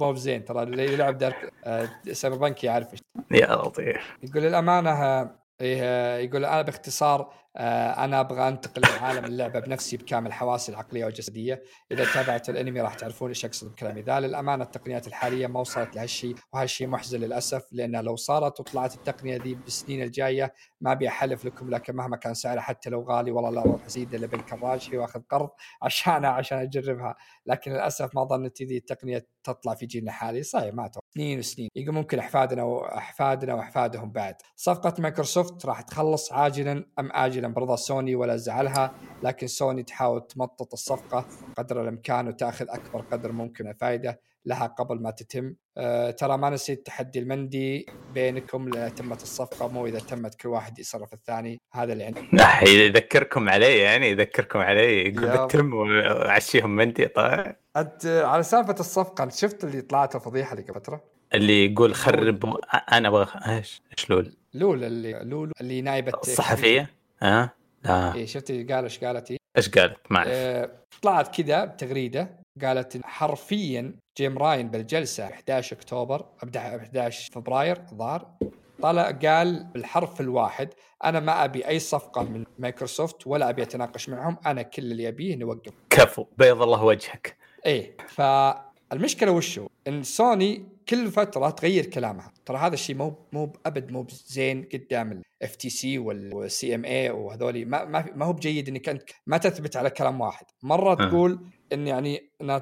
مو بزين ترى اللي يلعب Dark آه، Cyberpunk يعرف يا لطيف. يقول للامانه إيه يقول أنا باختصار آه، أنا أبغى أنتقل لعالم اللعبة بنفسي بكامل حواسي العقلية والجسدية. إذا تابعت الأنمي راح تعرفون إيش أقصد بكلامي. ذا للأمانة التقنيات الحالية ما وصلت لهالشيء وهالشيء محزن للأسف لأن لو صارت وطلعت التقنية ذي بالسنين الجاية ما أبي أحلف لكم لكن مهما كان سعرها حتى لو غالي والله لا أروح أزيد إلا بالكراج وأخذ قرض عشانها عشان أجربها. لكن للأسف ما ظنيت ذي التقنية تطلع في جيلنا الحالي صحيح ما سنين وسنين. يقول ممكن أحفادنا واحفادنا وأحفادهم بعد. صفقة مايكروسوفت راح تخلص عاجلا أم اجلا؟ برضا سوني ولا زعلها لكن سوني تحاول تمطط الصفقة قدر الإمكان وتأخذ أكبر قدر ممكن من الفائده لها قبل ما تتم. أه ترى ما نسيت تحدي المندي بينكم لأن تمت الصفقة مو إذا تمت كل واحد يصرف الثاني. هذا اللي عندي يذكركم علي يعني يذكركم علي يقول بتم وعشيهم مندي. طيب. أنت على سالفة الصفقة شفت اللي طلعت الفضيحة اللي قبل فترة؟ اللي يقول خرب أنا أبغى إيش إيش Lulu؟ Lulu اللي Lulu اللي نايبة الصحفية. ها؟ لا. إيه شفت قال إيش قالت إيش قالت ما أعرف. آه طلعت كذا بتغريدة قالت حرفيا جيم راين بالجلسة 11 أكتوبر 11 فبراير الظاهر طلع قال بالحرف الواحد أنا ما أبي أي صفقة من مايكروسوفت ولا أبي أتناقش معهم أنا كل اللي أبيه نوقف كفو. بيض الله وجهك. إيه فالمشكلة وشو؟ إن سوني كل فترة تغير كلامها. ترى هذا الشيء مو مو أبد مو زين قدام ال FTC وال CMA وهذولي ما ما هو بجيد إنك أنت ما تثبت على كلام واحد. مرة تقول إن يعني إن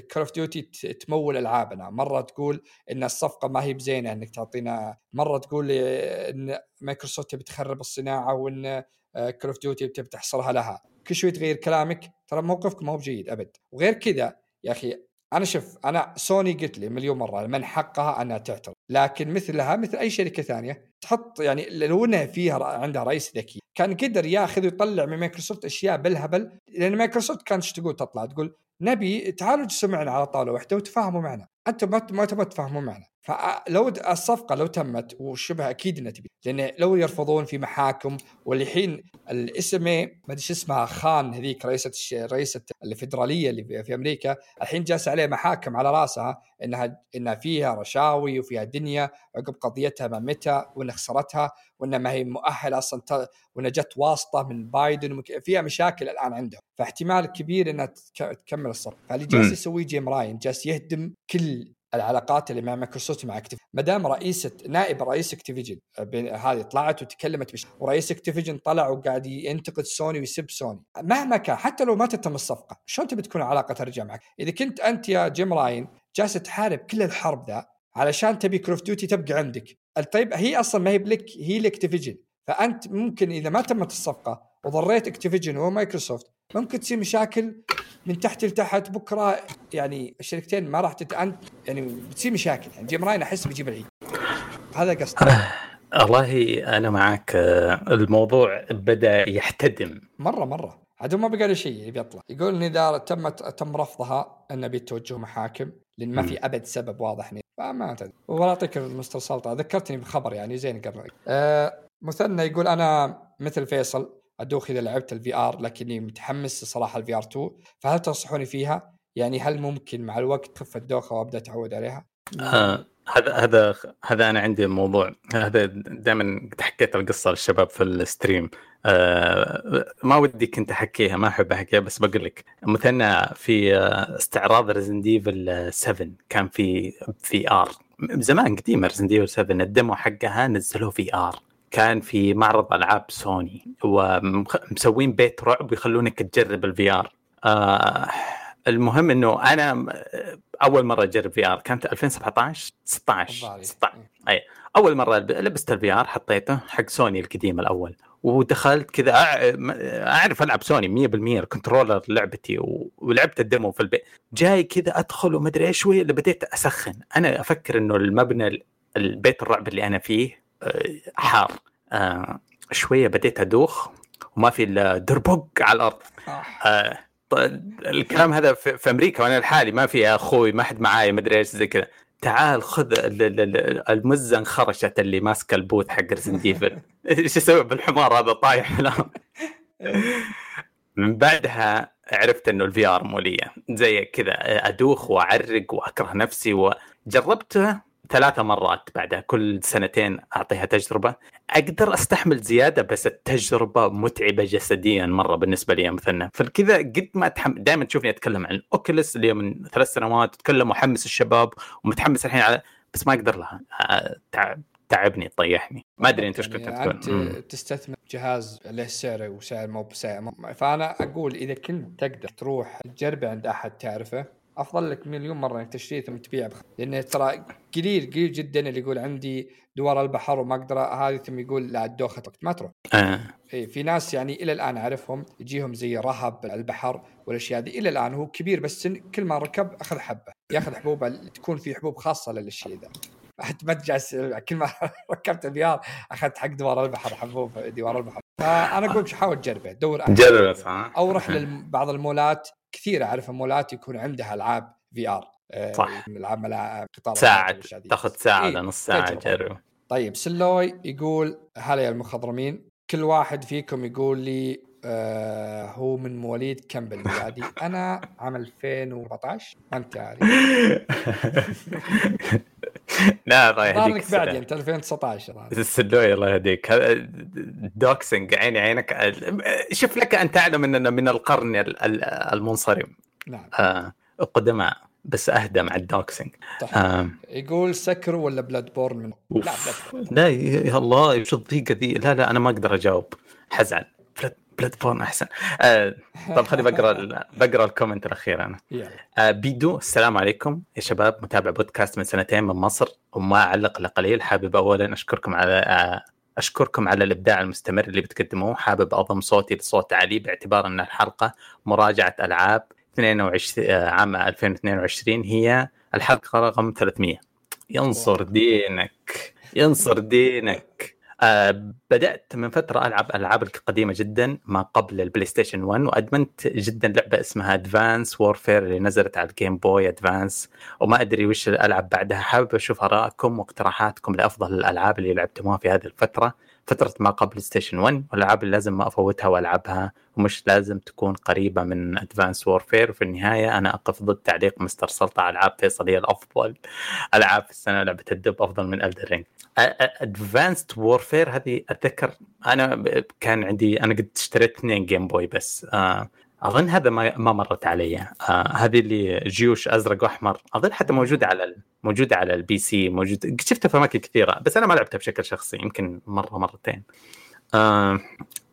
Call of Duty تمول ألعابنا. مرة تقول إن الصفقة ما هي بزينة إنك تعطينا. مرة تقول إن مايكروسوفت تبي تخرب الصناعة وإن Call of Duty تبي تحصرها لها. كل شوي تغير كلامك. ترى موقفك ما هو بجيد أبد. وغير كذا يا أخي أنا شوف أنا سوني قلت لي مليون مرة من حقها أنها تعترض. لكن مثلها مثل أي شركة ثانية تحط يعني لو إنها فيها عندها رئيس ذكي كان قدر ياخذ ويطلع من مايكروسوفت أشياء بالهبل لأن مايكروسوفت كانت تقول تطلع؟ تقول نبي تعالوا اجلسوا معنا على طاولة واحدة وتفاهموا معنا. أنتم ما تبغوا تفاهموا معنا. فلو الصفقة لو تمت وشبه أكيد إنها تبي. لأن لو يرفضون في محاكم والحين الاسم ما أدري شو اسمها خان هذيك رئيسة رئيسة الفدراليه اللي في أمريكا الحين جالس عليه محاكم على رأسها إنها إنها فيها رشاوي وفيها دنيا عقب قضيتها مع Meta وانها خسرتها وانها ما هي مؤهلة أصلا وانها جت واسطة من بايدن فيها مشاكل الآن عندهم فاحتمال كبير إنها تكمل الصف فاللي جالس يسويه جيم راين جالس يهدم كل العلاقات اللي مع مايكروسوفت مع اكتيف ما دام رئيسه نائب رئيس اكتيفيجن هذه طلعت وتكلمت بش ورئيس اكتيفيجن طلع وقاعد ينتقد سوني ويسب سوني. مهما كان حتى لو ما تتم الصفقة شلون تبي تكون العلاقة ترجع معك؟ إذا كنت أنت يا جيم راين جالس تحارب كل الحرب ذا علشان تبي Call of Duty تبقى عندك. طيب هي أصلا ما هي بلك هي ل Activision. فأنت ممكن إذا ما تمت الصفقة وضريت Activision ومايكروسوفت ممكن تصير مشاكل من تحت لتحت بكرة يعني الشركتين ما راح تتأنت يعني بتصير مشاكل. يعني Jim Ryan أحس بيجيب العيد. هذا قصدي. والله أنا معك آه، الموضوع بدأ يحتدم. مرة مرة. عاد ما بقى له شيء يبي يطلع. يقول إن إذا تمت تم رفضها انه بيتوجه محاكم لأن ما في أبد سبب واضح. فما تدري والله يعطيك مستر سلطة. ذكرتني بخبر يعني زين قبل آه مثنى يقول أنا مثل فيصل ادوخ إذا لعبت ال VR لكني متحمس صراحة ال VR 2 فهل تنصحوني فيها؟ يعني هل ممكن مع الوقت تخف الدوخة وأبدأ أتعود عليها؟ آه هذا هذا هذا أنا عندي موضوع. هذا دائما حكيت القصة للشباب في ال stream. آه ما ودي كنت أحكيها ما أحب أحكيها بس بقول لك. مثلا في استعراض Resident Evil 7 كان في VR زمان قديم Resident Evil 7 ال demo حقها نزلوه VR كان في معرض ألعاب سوني ومسوين بيت رعب ويخلونك تجرب ال VR. آه المهم إنه أنا أول مرة أجرب VR كانت 2017 16 16 أي أول مرة لبست ال VR حطيته حق سوني القديم الأول ودخلت كذا أعرف ألعب سوني 100% ال controller لعبتي ولعبت ال demo في البيت. جاي كذا أدخل ومدري إيش شوي اللي بديت أسخن. أنا أفكر إنه المبنى البيت الرعب اللي أنا فيه حار. آه شوية بديت أدوخ وما في إلا دربق على الأرض. آه. الكلام هذا في, في أمريكا وأنا لحالي ما في أخوي ما حد معاي مدري إيش زي كذا. تعال خذ المزة انخرشت اللي ماسكة ال booth حق Resident إيش أسوي بالحمار هذا طايح من بعدها عرفت إنه ال VR مو لي زي كذا أدوخ وأعرق وأكره نفسي وجربته ثلاثة مرات بعدها كل سنتين أعطيها تجربة. أقدر أستحمل زيادة بس التجربة متعبة جسديا مرة بالنسبة لي مثلا فكذا قد ما اتحمل دائما تشوفني أتكلم عن Oculus اللي من ثلاث سنوات أتكلم وحمس الشباب ومتحمس الحين على بس ما أقدر لها. تعب تعبني طيحني ما أدري أنت إيش كنت يعني تكون تستثمر جهاز له سعر وسعر مو بسعر. فأنا أقول إذا كنت تقدر تروح تجربه عند أحد تعرفه أفضل لك مليون مرة إنك تشتريه ثم تبيع بخ... لأن ترى قليل قليل جدا اللي يقول عندي دوار البحر وما أقدر هذه ثم يقول لا الدوخة وقت ما تروح. آه. اي في ناس يعني إلى الآن أعرفهم يجيهم زي رهب البحر والأشياء هذه إلى الآن هو كبير بس كل ما ركب أخذ حبة يأخذ حبوب تكون في حبوب خاصة للشيء ذا. حتى ما جالس كل ما ركبت ال VR أخذت حق دوار البحر حبوب دوار البحر. فأنا أقول حاول تجربه دور جرب صح أو روح لبعض المولات كثير اعرف مولات يكون عندها ألعاب VR آه، صح. ألعاب قطار ساعة تاخذ ساعة إيه؟ نص ساعة تجرب طيب سلوي يقول هلا يا المخضرمين كل واحد فيكم يقول لي آه هو من مواليد كم بالميلادي؟ أنا عام 2014 ما أنت عارف. لا الله يهديك بعد انت 2019 السلوي الله يهديك. doxxing عيني عينك. شوف لك أن تعلم أننا من القرن المنصرم. نعم. آه قدماء بس اهدى مع ال doxxing طيب. آه. يقول Sekiro ولا Bloodborne من؟ لا Blood لا يا الله إيش الضيقة ذي؟ لا لا أنا ما أقدر أجاوب. حزعل. Bloodborne أحسن. آه طب خليني بقرأ بقرأ ال comment الأخير أنا. آه بيدو السلام عليكم. يا شباب متابع بودكاست من سنتين من مصر وما أعلق إلا قليل. حابب اولا أشكركم على آه أشكركم على الإبداع المستمر اللي بتقدموه. حابب أضم صوتي لصوت علي باعتبار أن الحلقة مراجعة ألعاب 22 آه، عام 2022 هي الحلقة رقم 300 ينصر دينك. ينصر دينك. آه بدأت من فترة ألعب ألعاب قديمه جدا ما قبل ال PlayStation 1 وأدمنت جدا لعبة اسمها Advance Warfare اللي نزلت على ال Game Boy Advance وما أدري وش الألعاب بعدها حابب أشوف آرائكم واقتراحاتكم لأفضل الألعاب اللي لعبتموها في هذه الفترة. فترة ما قبل Station 1 والألعاب اللي لازم ما أفوتها وألعبها ومش لازم تكون قريبة من Advance Warfare وفي النهاية أنا أقف ضد تعليق مستر سلطة العاب فيصل هي الأفضل. ألعاب في السنة لعبة الدب أفضل من Elden Ring Advanced Warfare هذه أتذكر أنا كان عندي أنا قد اشتريت اثنين Game Boy بس. آه أظن هذا ما ما مرت علي. آه هذه اللي جيوش أزرق وأحمر. أظن حتى موجودة على. موجودة على ال PC موجود شفتها في اماكن كثيرة بس أنا ما لعبتها بشكل شخصي يمكن مرة مرتين. آه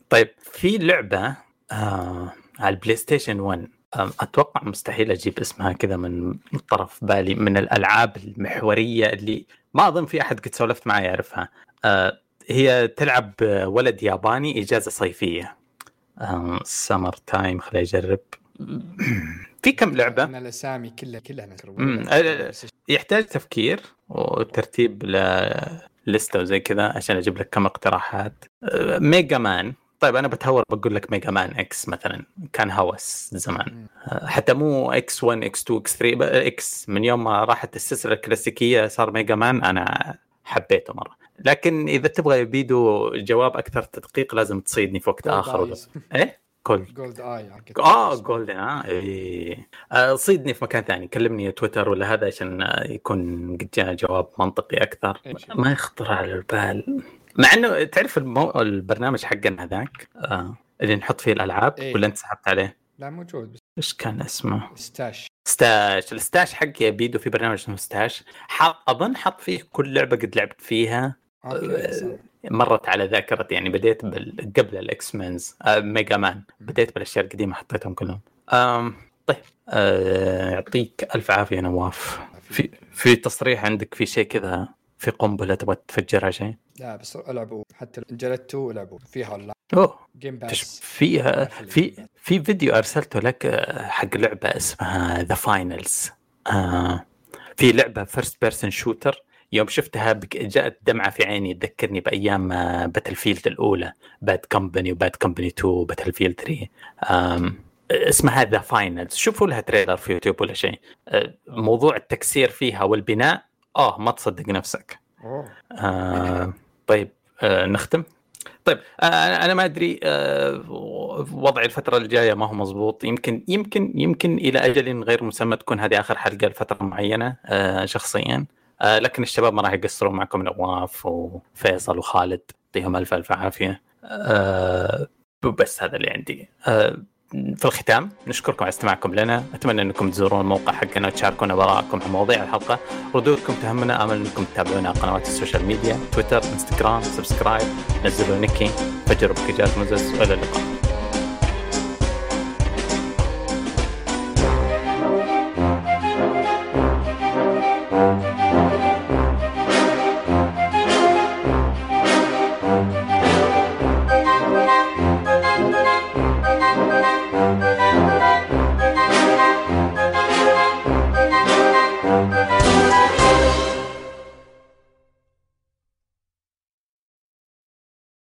طيب في لعبة آه على ال PlayStation 1 آه أتوقع مستحيل أجيب اسمها كذا من طرف بالي من الألعاب المحورية اللي ما أظن في أحد قد سولفت معي يعرفها. آه هي تلعب ولد ياباني إجازة صيفية. summer time خليني أجرب. في كم لعبة؟ أنا الأسامي كلها كلها يحتاج تفكير وترتيب لستة وزي كذا عشان أجيب لك كم اقتراحات. Mega Man طيب أنا بتهور بقول لك Mega Man X مثلا. كان هوس زمان. آه، حتى مو إكس 1 إكس 2 إكس 3 إكس من يوم ما راحت السلسلة الكلاسيكية صار Mega Man أنا حبيته مرة. لكن إذا تبغى يبيدو جواب أكثر تدقيق لازم تصيدني في وقت آخر إيه؟ جولد جولد اي آه جولد آه اي صيدني في مكان ثاني. كلمني تويتر ولا هذا عشان يكون قد جاء جواب منطقي أكثر. ما يخطر على البال. مع إنه تعرف المو... البرنامج حقنا هذاك؟ آه اللي نحط فيه الألعاب إيه؟ ولا أنت سحبت عليه؟ لا موجود. بس إيش كان اسمه؟ ستاش ستاش الستاش حقي بيدو في برنامج اسمه ستاش حط أظن حط فيه كل لعبة قد لعبت فيها. آه مرت على ذاكرتي يعني بديت بال... قبل ال X-Mens آه Mega Man. بديت بالأشياء القديمة حطيتهم كلهم. آم طيب آه يعطيك ألف عافية نواف. في في تصريح عندك في شيء كذا في قنبلة تبغى تفجرها شيء؟ لا بس ألعبوا. حتى جلدتوا لعبوا فيها ولا أوه. Game Pass فيها في في فيديو أرسلته لك آه، حق لعبة اسمها The Finals آه في لعبة first person shooter يوم شفتها جاءت دمعة في عيني تذكرني بأيام Battle آه، field الأولى Bad Company و Bad Company 2 Battlefield 3 اسمها The Finals شوفوا لها trailer في يوتيوب ولا شيء. آه، موضوع التكسير فيها والبناء آه ما تصدق نفسك. آه طيب آه نختم. طيب أنا ما أدري وضعي الفترة الجاية ما هو مضبوط. يمكن يمكن يمكن إلى أجل غير مسمى تكون هذه آخر حلقة لفترة معينة شخصيا. آه لكن الشباب ما راح يقصرون معكم نواف وفيصل وخالد يعطيهم ألف ألف عافية. آه بس هذا اللي عندي. آه في الختام نشكركم على استماعكم لنا. أتمنى أنكم تزورون الموقع حقنا وتشاركونا بآرائكم عن مواضيع الحلقة. ردودكم تهمنا آمل أنكم تتابعونا على قنوات ال social media تويتر إنستغرام subscribe. نزلوا نيكي. فجروا بكجات مزز. والى اللقاء.